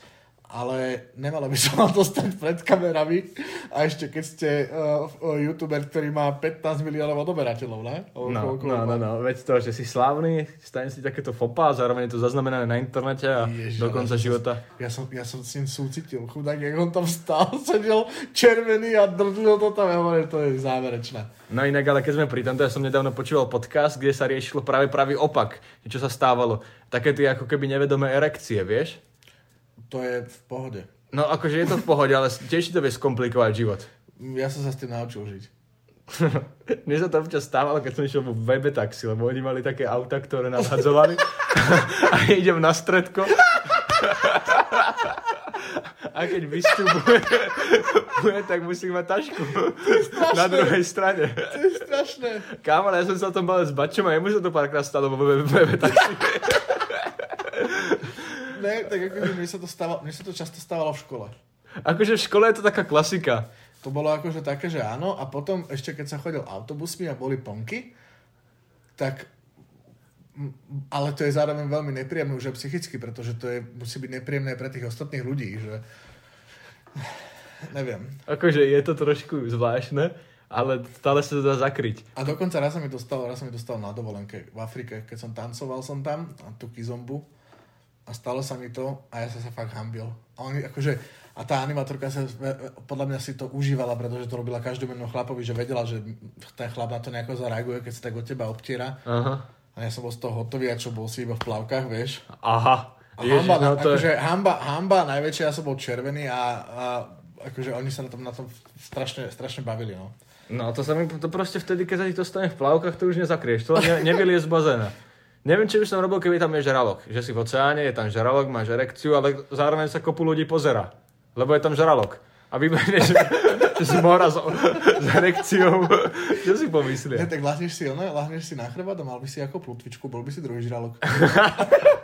ale nemalo by sa vám to stať pred kamerami a ešte keď ste uh, youtuber, ktorý má 15 miliónov odoberateľov, ne? O- No, no, no, no, veď to, že si slávny, stane si takéto fopa a zároveň je to zaznamenané na internete a Ježiš, do konca ja som- života. Ja som, ja som s ním súcitil, chudák, jak on tam stál, sedel červený a drdlil to tam, ja hovorím, to je záverečné. No inak, ale keď sme pri tomto, ja som nedávno počúval podcast, kde sa riešilo práve pravý opak, čo sa stávalo. Také tie ako keby nevedomé erekcie, vieš? To je v pohode. No akože je to v pohode, ale tiež ti to vie skomplikovať život. Ja som sa s tým naučil žiť. Mne sa to občas stávalo, keď som išiel vo webe taxi, lebo oni mali také auta, ktoré nás hadzovali a idem na stredko a keď vystupuje, tak musím mať tašku na druhej strane. To je strašné. Kámo, ja som sa o tom bavil s Bačom a jemu sa to párkrát stalo vo webe taxi. Ne, tak akože mne sa to, stávalo, mne sa to často stávalo v škole. Akože v škole je to taká klasika. To bolo akože také, že áno. A potom ešte keď sa chodil autobusmi a boli plnky, tak ale to je zároveň veľmi nepríjemné už aj psychicky, pretože to je, musí byť nepríjemné pre tých ostatných ľudí, že neviem. Akože je to trošku zvláštne, ale stále sa to dá zakryť. A dokonca raz sa mi to stalo, raz sa mi to stalo na dovolenke v Afrike, keď som tancoval som tam, a tu kizombu, a stalo sa mi to a ja som sa fakt hambil. A, oni, akože, a tá animatorka sa e, podľa mňa si to užívala, pretože to robila každému chlapovi, že vedela, že ten chlap na to nejako zareaguje, keď sa tak od teba obtiera. Aha. A ja som bol z toho hotový, a čo bol si iba v plavkách, vieš. Aha. A Ježiš, hamba, no to je... akože hamba, hamba najväčšia, ja som bol červený a, a akože oni sa na tom, na tom strašne, strašne bavili, no. No to sa mi to proste vtedy, keď sa ti to stane v plavkách, to už nezakrieš. To ne, nevylie z bazéna. Neviem, čo by som robil, keby tam je žralok. Že si v oceáne, je tam žralok, máš erekciu, ale zároveň sa kopu ľudí pozera. Lebo je tam žralok. A vybehneš z mora s, s erekciou. Čo si Ne, pomyslia? tak lahneš si, ono, lahneš si na chrbát a mal by si ako plutvičku, bol by si druhý žralok.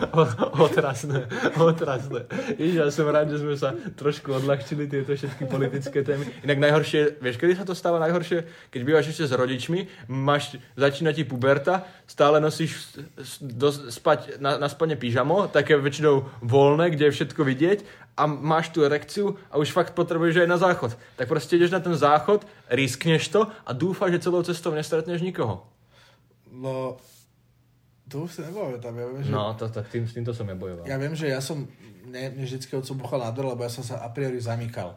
Otrasné, otrasné. Ježiš, ja som rád, že sme sa trošku odľahčili tieto všetky politické témy. Inak najhoršie, vieš, kedy sa to stáva najhoršie? Keď bývaš ešte s rodičmi, máš, začína ti puberta, stále nosíš do, spať na, na spane pyžamo, také väčšinou voľné, kde je všetko vidieť a máš tú erekciu a už fakt potrebuješ aj na záchod. Tak proste ideš na ten záchod, riskneš to a dúfaš, že celou cestou nestretneš nikoho. No, to už si nepamätám. Ja viem, že, No, to, tak tým, s týmto som ja bojoval. ja viem, že ja som ne, mne vždycky oco buchal na dole, lebo ja som sa a priori zamykal.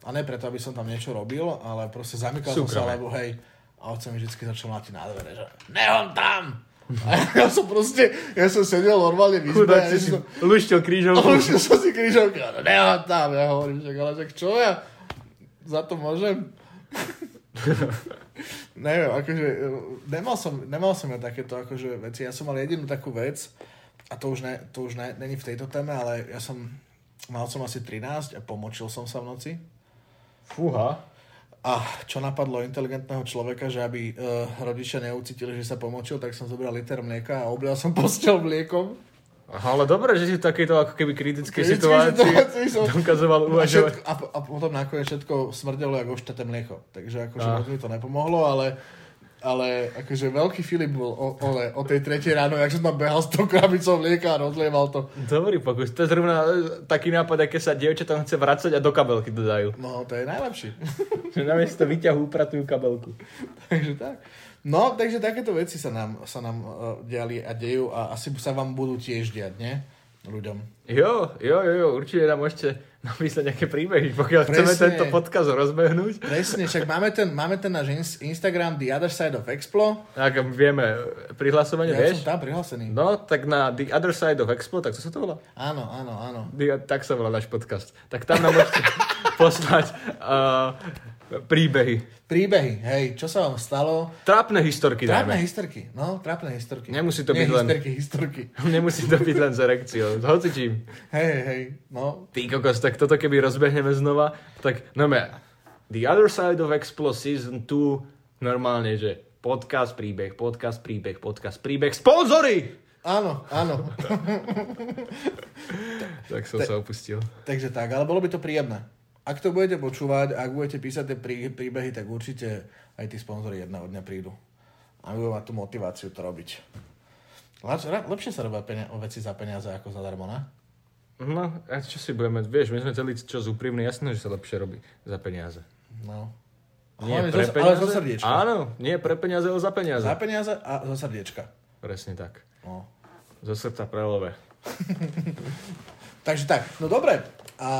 A ne preto, aby som tam niečo robil, ale proste zamykal som sa, Súkromne. lebo hej, a oco mi vždycky začal mlátiť na dvere, že nehon tam! A ja som proste, ja som sedel normálne v izbe. Chudák si som, luštil krížovku. už som si krížovky, ale nehon tam! Ja hovorím, že ale tak čo ja za to môžem? Neviem, akože e, nemal som, nemal som ja takéto akože veci. Ja som mal jedinú takú vec, a to už, ne, to už ne, není v tejto téme, ale ja som, mal som asi 13 a pomočil som sa v noci. Fúha. A čo napadlo inteligentného človeka, že aby uh, rodičia neucítili, že sa pomočil, tak som zobral liter mlieka a oblial som postel mliekom. Aha, ale dobre, že si v takejto ako keby kritickej situácii situácii som- dokazoval A, uvažovať. všetko, a, a potom nakoniec všetko smrdelo ako ošteté mlieko. Takže akože Ah. moc mi to nepomohlo, ale, ale akože veľký Filip bol o, o, o tej tretej ráno, jak som tam behal s tou krabicou mlieka a rozlieval to. Dobrý pokus. To je zrovna e, taký nápad, aké sa dievčatám chce vracať a do kabelky dodajú. No, to je najlepší. Že namiesto vyťahu upratujú kabelku. takže tak. No, takže takéto veci sa nám, sa nám uh, diali a dejú a asi sa vám budú tiež diať, nie? Ľuďom. Jo, jo, jo, jo, určite nám môžete napísať nejaké príbehy, pokiaľ chceme Presne. tento podcast rozbehnúť. Presne, však máme ten, máme ten náš ins- Instagram The Other Side of Explo. Ak vieme prihlasovanie, Ja vieš? som tam prihlásený. No, tak na The Other Side of Expo, tak co sa to volá? Áno, áno, áno. The- Tak sa volá náš podcast. Tak tam nám môžete poslať uh, príbehy. Príbehy, hej, čo sa vám stalo? Trápne historky Trápne dajme. historky, no, trápne historky. Nemusí to Nie byť len- historky, historky. Nemusí to byť len s erekciou. S hocičím. Hej, hej, no. Ty kokos, tak toto keby rozbehneme znova, tak no me, The Other Side of Explo Season 2, normálne, že podcast, príbeh, podcast, príbeh, podcast, príbeh, sponzory! Áno, áno. Tak som sa opustil. Takže tak, ale bolo by to príjemné. Ak to budete počúvať, ak budete písať tie prí, príbehy, tak určite aj tí sponzory jedného dňa prídu. A budú mať tú motiváciu to robiť. Lepšie sa robia penia- veci za peniaze ako zadarmo, ne? No, a čo si budeme, vieš, my sme celý čas úprimní, jasné, že sa lepšie robí za peniaze. No. Nie Hlavne pre zo- peniaze, ale zo srdiečka. Áno, nie pre peniaze, ale za peniaze. Za peniaze a zo srdiečka. Presne tak. No. Zo srdca prelove. Takže tak, no dobre. A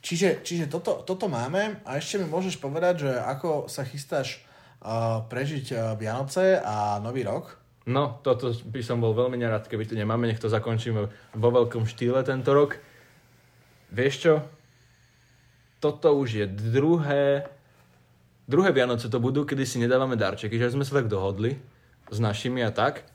čiže čiže toto, toto máme a ešte mi môžeš povedať, že ako sa chystáš uh, prežiť uh, Vianoce a Nový rok. No, toto by som bol veľmi nerad, keby tu nemáme, nech to zakončíme vo veľkom štýle tento rok. Vieš čo? Toto už je druhé... Druhé Vianoce to budú, kedy si nedávame darčeky, že sme sa tak dohodli s našimi a tak.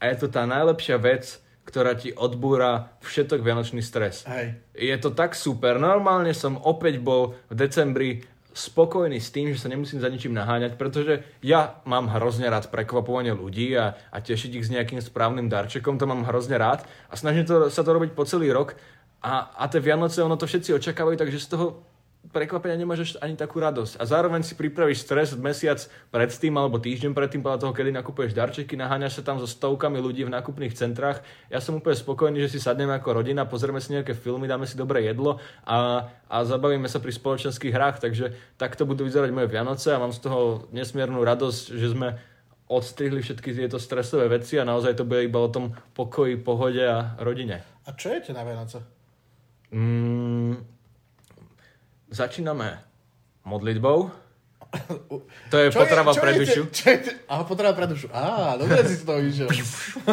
A je to tá najlepšia vec, ktorá ti odbúra všetok vianočný stres. Hej. Je to tak super. Normálne som opäť bol v decembri spokojný s tým, že sa nemusím za ničím naháňať, pretože ja mám hrozne rád prekvapovanie ľudí a, a tešiť ich s nejakým správnym darčekom, to mám hrozne rád a snažím to, sa to robiť po celý rok a, a tie Vianoce, ono to všetci očakávajú, takže z toho prekvapenia nemáš ani takú radosť. A zároveň si pripravíš stres mesiac predtým alebo týždeň predtým, podľa toho, kedy nakupuješ darčeky, naháňaš sa tam so stovkami ľudí v nákupných centrách. Ja som úplne spokojný, že si sadneme ako rodina, pozrieme si nejaké filmy, dáme si dobré jedlo a, a zabavíme sa pri spoločenských hrách. Takže takto budú vyzerať moje Vianoce a mám z toho nesmiernu radosť, že sme odstrihli všetky tieto stresové veci a naozaj to bude iba o tom pokoji, pohode a rodine. A čo jete na Vianoce? Mm, začíname modlitbou. To je potrava čo pre dušu. Čo? Aha, potrava pre dušu. Á, dobre si z toho išiel.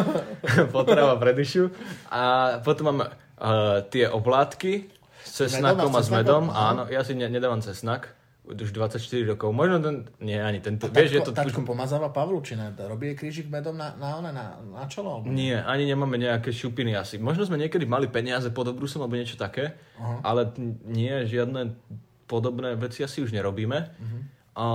potrava pre dušu. A potom máme uh, tie oplátky s cesnakom a s medom. Áno, ja si ne, nedávam cesnak. Už 24 rokov. Možno ten... Nie, ani ten... Vieš, je to... tačko, tačko pomazáva Pavlučina. Robí krížik medom na, na, na, na, na čelo? Alebo? Nie, ani nemáme nejaké šupiny asi. Možno sme niekedy mali peniaze pod obrusom alebo niečo také, Aha. ale nie, žiadne podobné veci asi už nerobíme. Mhm. A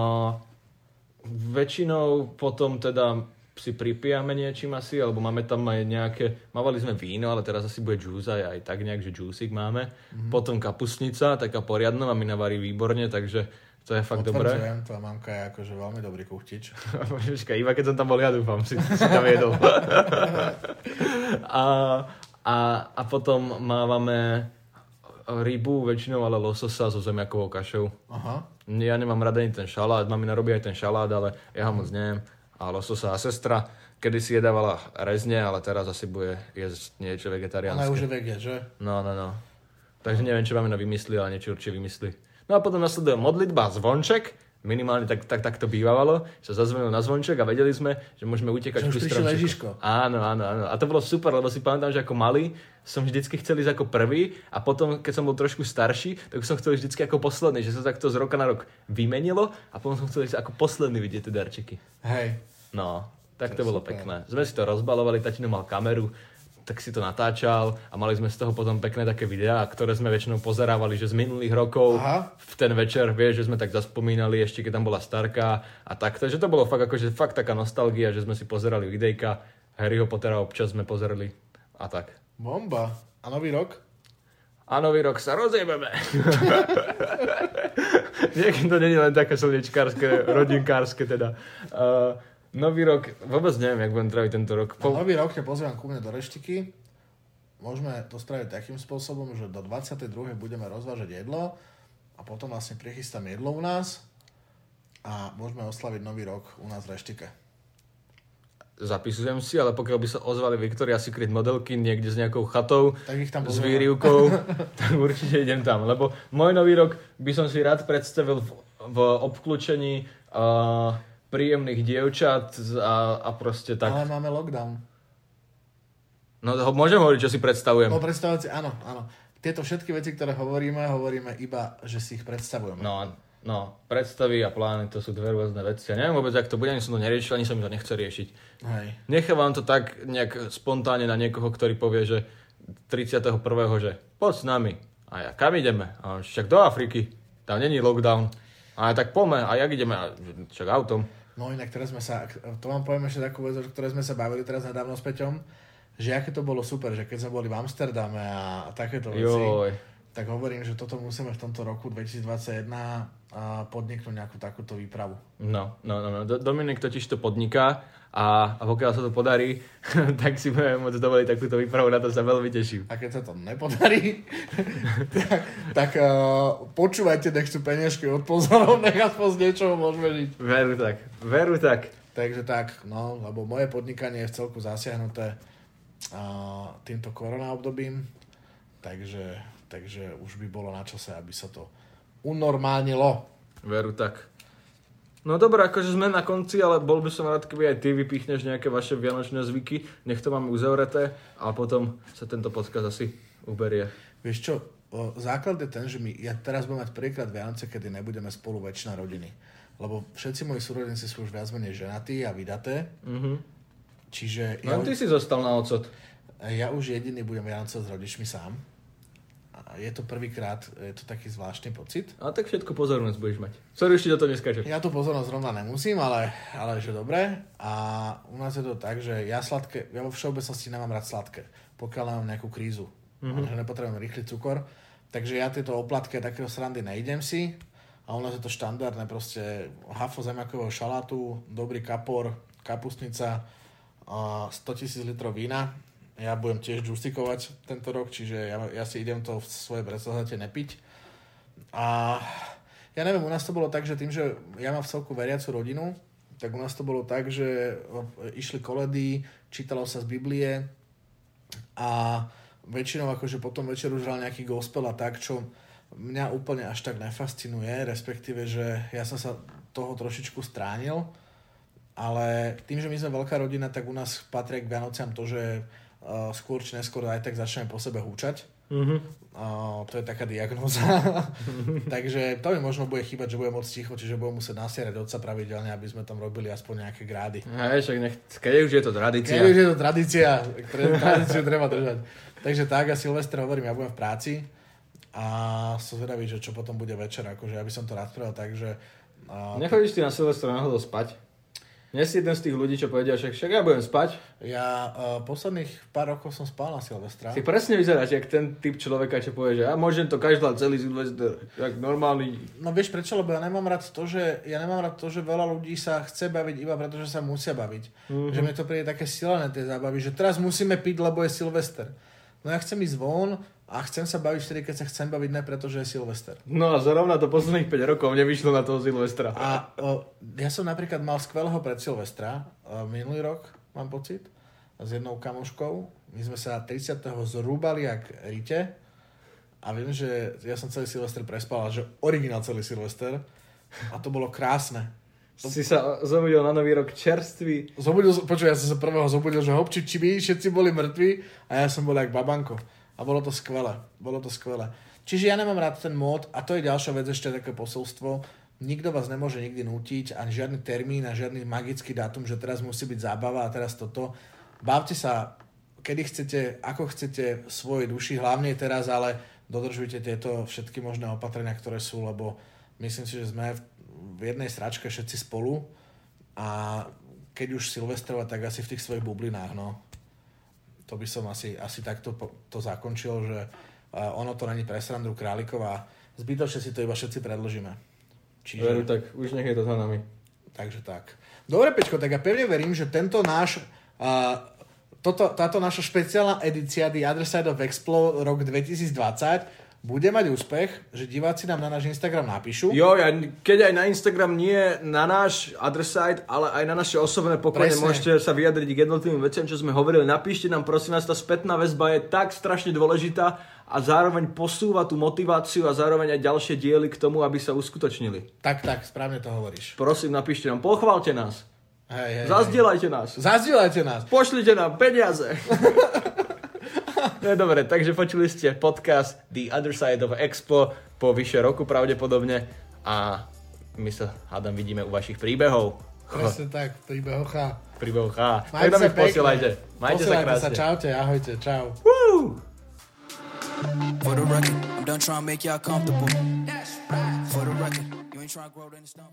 väčšinou potom teda si pripijame niečím asi, alebo máme tam aj nejaké, mávali sme víno, ale teraz asi bude juice aj, aj tak nejak, že juiceik máme. Mhm. Potom kapustnica, taká poriadna, mami navarí výborne, takže to je fakt dobré. Tvoja mamka je akože veľmi dobrý kuchtič. Počkaj, iba keď som tam bol, ja dúfam, si, si tam jedol. a, a, a potom mávame rybu, väčšinou ale lososa so zemiakovou kašou. Aha. Ja nemám rada ani ten šalát, mamina robí aj ten šalát, ale ja ho moc neviem. A lososa a sestra, kedy si jedávala rezne, ale teraz asi bude jesť niečo Ona vegetariánske. už je veget, že? No, no, no. Takže neviem, čo mamina vymyslí, ale niečo určite vymyslí. No a potom nasleduje modlitba a zvonček. Minimálne tak, tak, tak to bývalo, sa zazvonil na zvonček a vedeli sme, že môžeme utekať Že stromčeku. Ježiško. Áno, áno, áno. A to bolo super, lebo si pamätám, že ako malý som vždycky chcel ísť ako prvý a potom, keď som bol trošku starší, tak som chcel vždycky ako posledný, že sa takto z roka na rok vymenilo a potom som chcel ísť ako posledný vidieť tie darčeky. Hej. No, tak To to bolo super. pekné. Sme si to rozbalovali, tatino mal kameru, tak si to natáčal a mali sme z toho potom pekné také videá, ktoré sme väčšinou pozerávali, že z minulých rokov Aha. v ten večer, vieš, že sme tak zaspomínali ešte, keď tam bola starka a tak. Takže to bolo fakt akože fakt taká nostalgia, že sme si pozerali videjka, Harryho Pottera občas sme pozerali a tak. Bomba. A nový rok? A nový rok sa rozjebeme. Niekedy to není len také slnečkárske, rodinkárske teda. Uh, nový rok, vôbec neviem, jak budem tráviť tento rok. Na Po, nový rok ťa pozývam ku mne do reštiky. Môžeme to spraviť takým spôsobom, že do 22. budeme rozvážať jedlo a potom vlastne prichystám jedlo u nás a môžeme oslaviť nový rok u nás v reštike. zapisujem si, ale pokiaľ by sa ozvali Victoria's Secret modelky niekde s nejakou chatou, Tak ich tam s výrivkou, tak určite idem tam. Lebo môj nový rok by som si rád predstavil v, v obklúčení uh, príjemných dievčat a, a proste tak. Ale máme lockdown. No ho- môžem hovoriť, čo si predstavujem. No predstavujúci, áno, áno. tieto všetky veci, ktoré hovoríme, hovoríme iba, že si ich predstavujeme. No, no, predstavy a plány to sú dve rôzne veci. Ja neviem vôbec, ak to bude, ani som to neriešil, ani sa mi to nechce riešiť. Hej. Nechávam to tak nejak spontánne na niekoho, ktorý povie, že 31. že poď s nami. A ja, kam ideme? A on, však do Afriky. Tam není lockdown. A ja, tak poďme. A jak ideme? A, však autom. No inak teraz sme sa, to vám poviem ešte takú vec, o ktorej sme sa bavili teraz nedávno s Peťom, že aké to bolo super, že keď sme boli v Amsterdame a takéto veci, Joj. tak hovorím, že toto musíme v tomto roku 2021 a podniknúť nejakú takúto výpravu. No, no, no, no. Do- Dominik totiž to podniká a, a pokiaľ sa to podarí, tak si budeme môcť dovoliť takúto výpravu, na to sa veľmi teším. A keď sa to nepodarí, tak, tak uh, počúvajte, nech sú peniažky od pozorov, nech aspoň z niečoho môžeme žiť. Veru tak, veru tak. Takže tak, no, lebo moje podnikanie je v celku zasiahnuté uh, týmto korona obdobím, takže, takže už by bolo na čase, aby sa to unormálnilo. Veru tak. No dobré, akože sme na konci, ale bol by som rád, keby aj ty vypichneš nejaké vaše vianočné zvyky. Nech to máme uzavreté a potom sa tento podcast asi uberie. Vieš čo, o, základ je ten, že my, ja teraz budem mať prvýkrát Vianoce, kedy nebudeme spolu väčšina rodiny. Lebo všetci moji súrodenci sú už viac menej ženatí a vydaté. Mhm. Čiže ja, Len ty si zostal na ocot. ja už jediný budem Vianoce s rodičmi sám. Je to prvýkrát, je to taký zvláštny pocit. A tak všetko pozornosť budeš mať. Sorry, ešte do toho neskáčem. Ja tu pozornosť zrovna nemusím, ale, ale že dobre. A u nás je to tak, že ja sladké, ja vo všeobecnosti nemám rád sladké, pokiaľ nemám nejakú krízu. Mm-hmm. Že nepotrebujem rýchly cukor. Takže ja tieto oplatky takého srandy nejdem si. A u nás je to štandardné proste hafo zemiakového šalátu, dobrý kapor, kapustnica, a 100 tisíc litrov vína. Ja budem tiež džustikovať tento rok, čiže ja, ja si idem to v svojej predstavzate nepiť. A ja neviem, u nás to bolo tak, že tým, že ja mám v celku veriacu rodinu, tak u nás to bolo tak, že išli koledy, čítalo sa z Biblie a väčšinou akože potom večer už hral nejaký gospel a tak, čo mňa úplne až tak nefascinuje, respektíve, že ja som sa toho trošičku stránil, ale tým, že my sme veľká rodina, tak u nás patrí k Vianociam to, že uh, skôr či neskôr aj tak začneme po sebe húčať. Mhm. Uh, to je taká diagnóza. Takže to mi možno bude chýbať, že budem moc ticho, čiže budem musieť nasierať otca pravidelne, aby sme tam robili aspoň nejaké grády. Hej, však nech, keď už je to tradícia. Keď už je to tradícia, tradíciu treba držať. Takže tak, a Silvestre hovorím, ja budem v práci a som zvedavý, že čo potom bude večer, akože ja by som to rád spravil tak, že uh, Nechodíš ty na Silvestra náhodou spať? Nie si jeden z tých ľudí, čo povedia, však, však ja budem spať. ja uh, posledných pár rokov som spal na Silvestra. Ty presne vyzeráš, jak ten typ človeka, čo povie, že ja môžem to každá celý Silvester, jak normálny. No vieš prečo, lebo ja nemám rád to, že, ja nemám rád to, že veľa ľudí sa chce baviť iba preto, že sa musia baviť. Mm-hmm. Že mne to príde také silené tie zábavy, že teraz musíme piť, lebo je Silvester. No ja chcem ísť von a chcem sa baviť vtedy, keď sa chcem baviť, ne preto, že je Silvester. No a zrovna to posledných 5 rokov nevyšlo na toho Silvestra. A o, ja som napríklad mal skvelého pred Silvestra, o, minulý rok, mám pocit, s jednou kamoškou. My sme sa 30. zrúbali jak rite a viem, že ja som celý Silvester prespal, že originál celý Silvester a to bolo krásne. Si sa zobudil na nový rok čerstvý. Zobudil, počuj, ja som sa prvého zobudil, že hopči, či my všetci boli mŕtvi a ja som bol jak babanko. A bolo to skvelé. Bolo to skvelé. Čiže ja nemám rád ten mód a to je ďalšia vec, ešte také posolstvo. Nikto vás nemôže nikdy nútiť, ani žiadny termín a žiadny magický dátum, že teraz musí byť zábava a teraz toto. Bavte sa, kedy chcete, ako chcete svojej duši, hlavne teraz, ale dodržujte tieto všetky možné opatrenia, ktoré sú, lebo myslím si, že sme v- v jednej sračke všetci spolu a keď už Silvestrovať, tak asi v tých svojich bublinách, no. To by som asi, asi takto to zakončil, že ono to není pre srandu králikov a zbytočne si to iba všetci predložíme. Čiže... Veru, tak už nech je to za nami. Takže tak. Dobre, Pečko, tak ja pevne verím, že tento náš, uh, toto, táto naša špeciálna edícia The Other Side of Explo rok 2020 bude mať úspech, že diváci nám na náš Instagram napíšu. Jo, ja, keď aj na Instagram nie na náš adresite, ale aj na naše osobné Presne. môžete sa vyjadriť k jednotlivým veciam, čo sme hovorili. Napíšte nám, prosím vás, tá spätná väzba je tak strašne dôležitá a zároveň posúva tú motiváciu a zároveň aj ďalšie diely k tomu, aby sa uskutočnili. Tak, tak, správne to hovoríš. Prosím, napíšte nám, pochválte nás, Hej, hej, zazdieľajte nás, Zazdieľajte nás. pošlite nám peniaze. No dobre, takže počuli ste podcast The Other Side of Expo po vyše roku pravdepodobne a my sa hádam vidíme u vašich príbehov. Presne tak, príbehoch a... Príbehoch a. Tak Majte nám sa ich posielajte. pekne. Majte sa Posielajte krásne. sa, čaute, ahojte, čau. Woo! For the record, I'm done trying to make y'all comfortable. For the record, you ain't trying to grow, then it's done.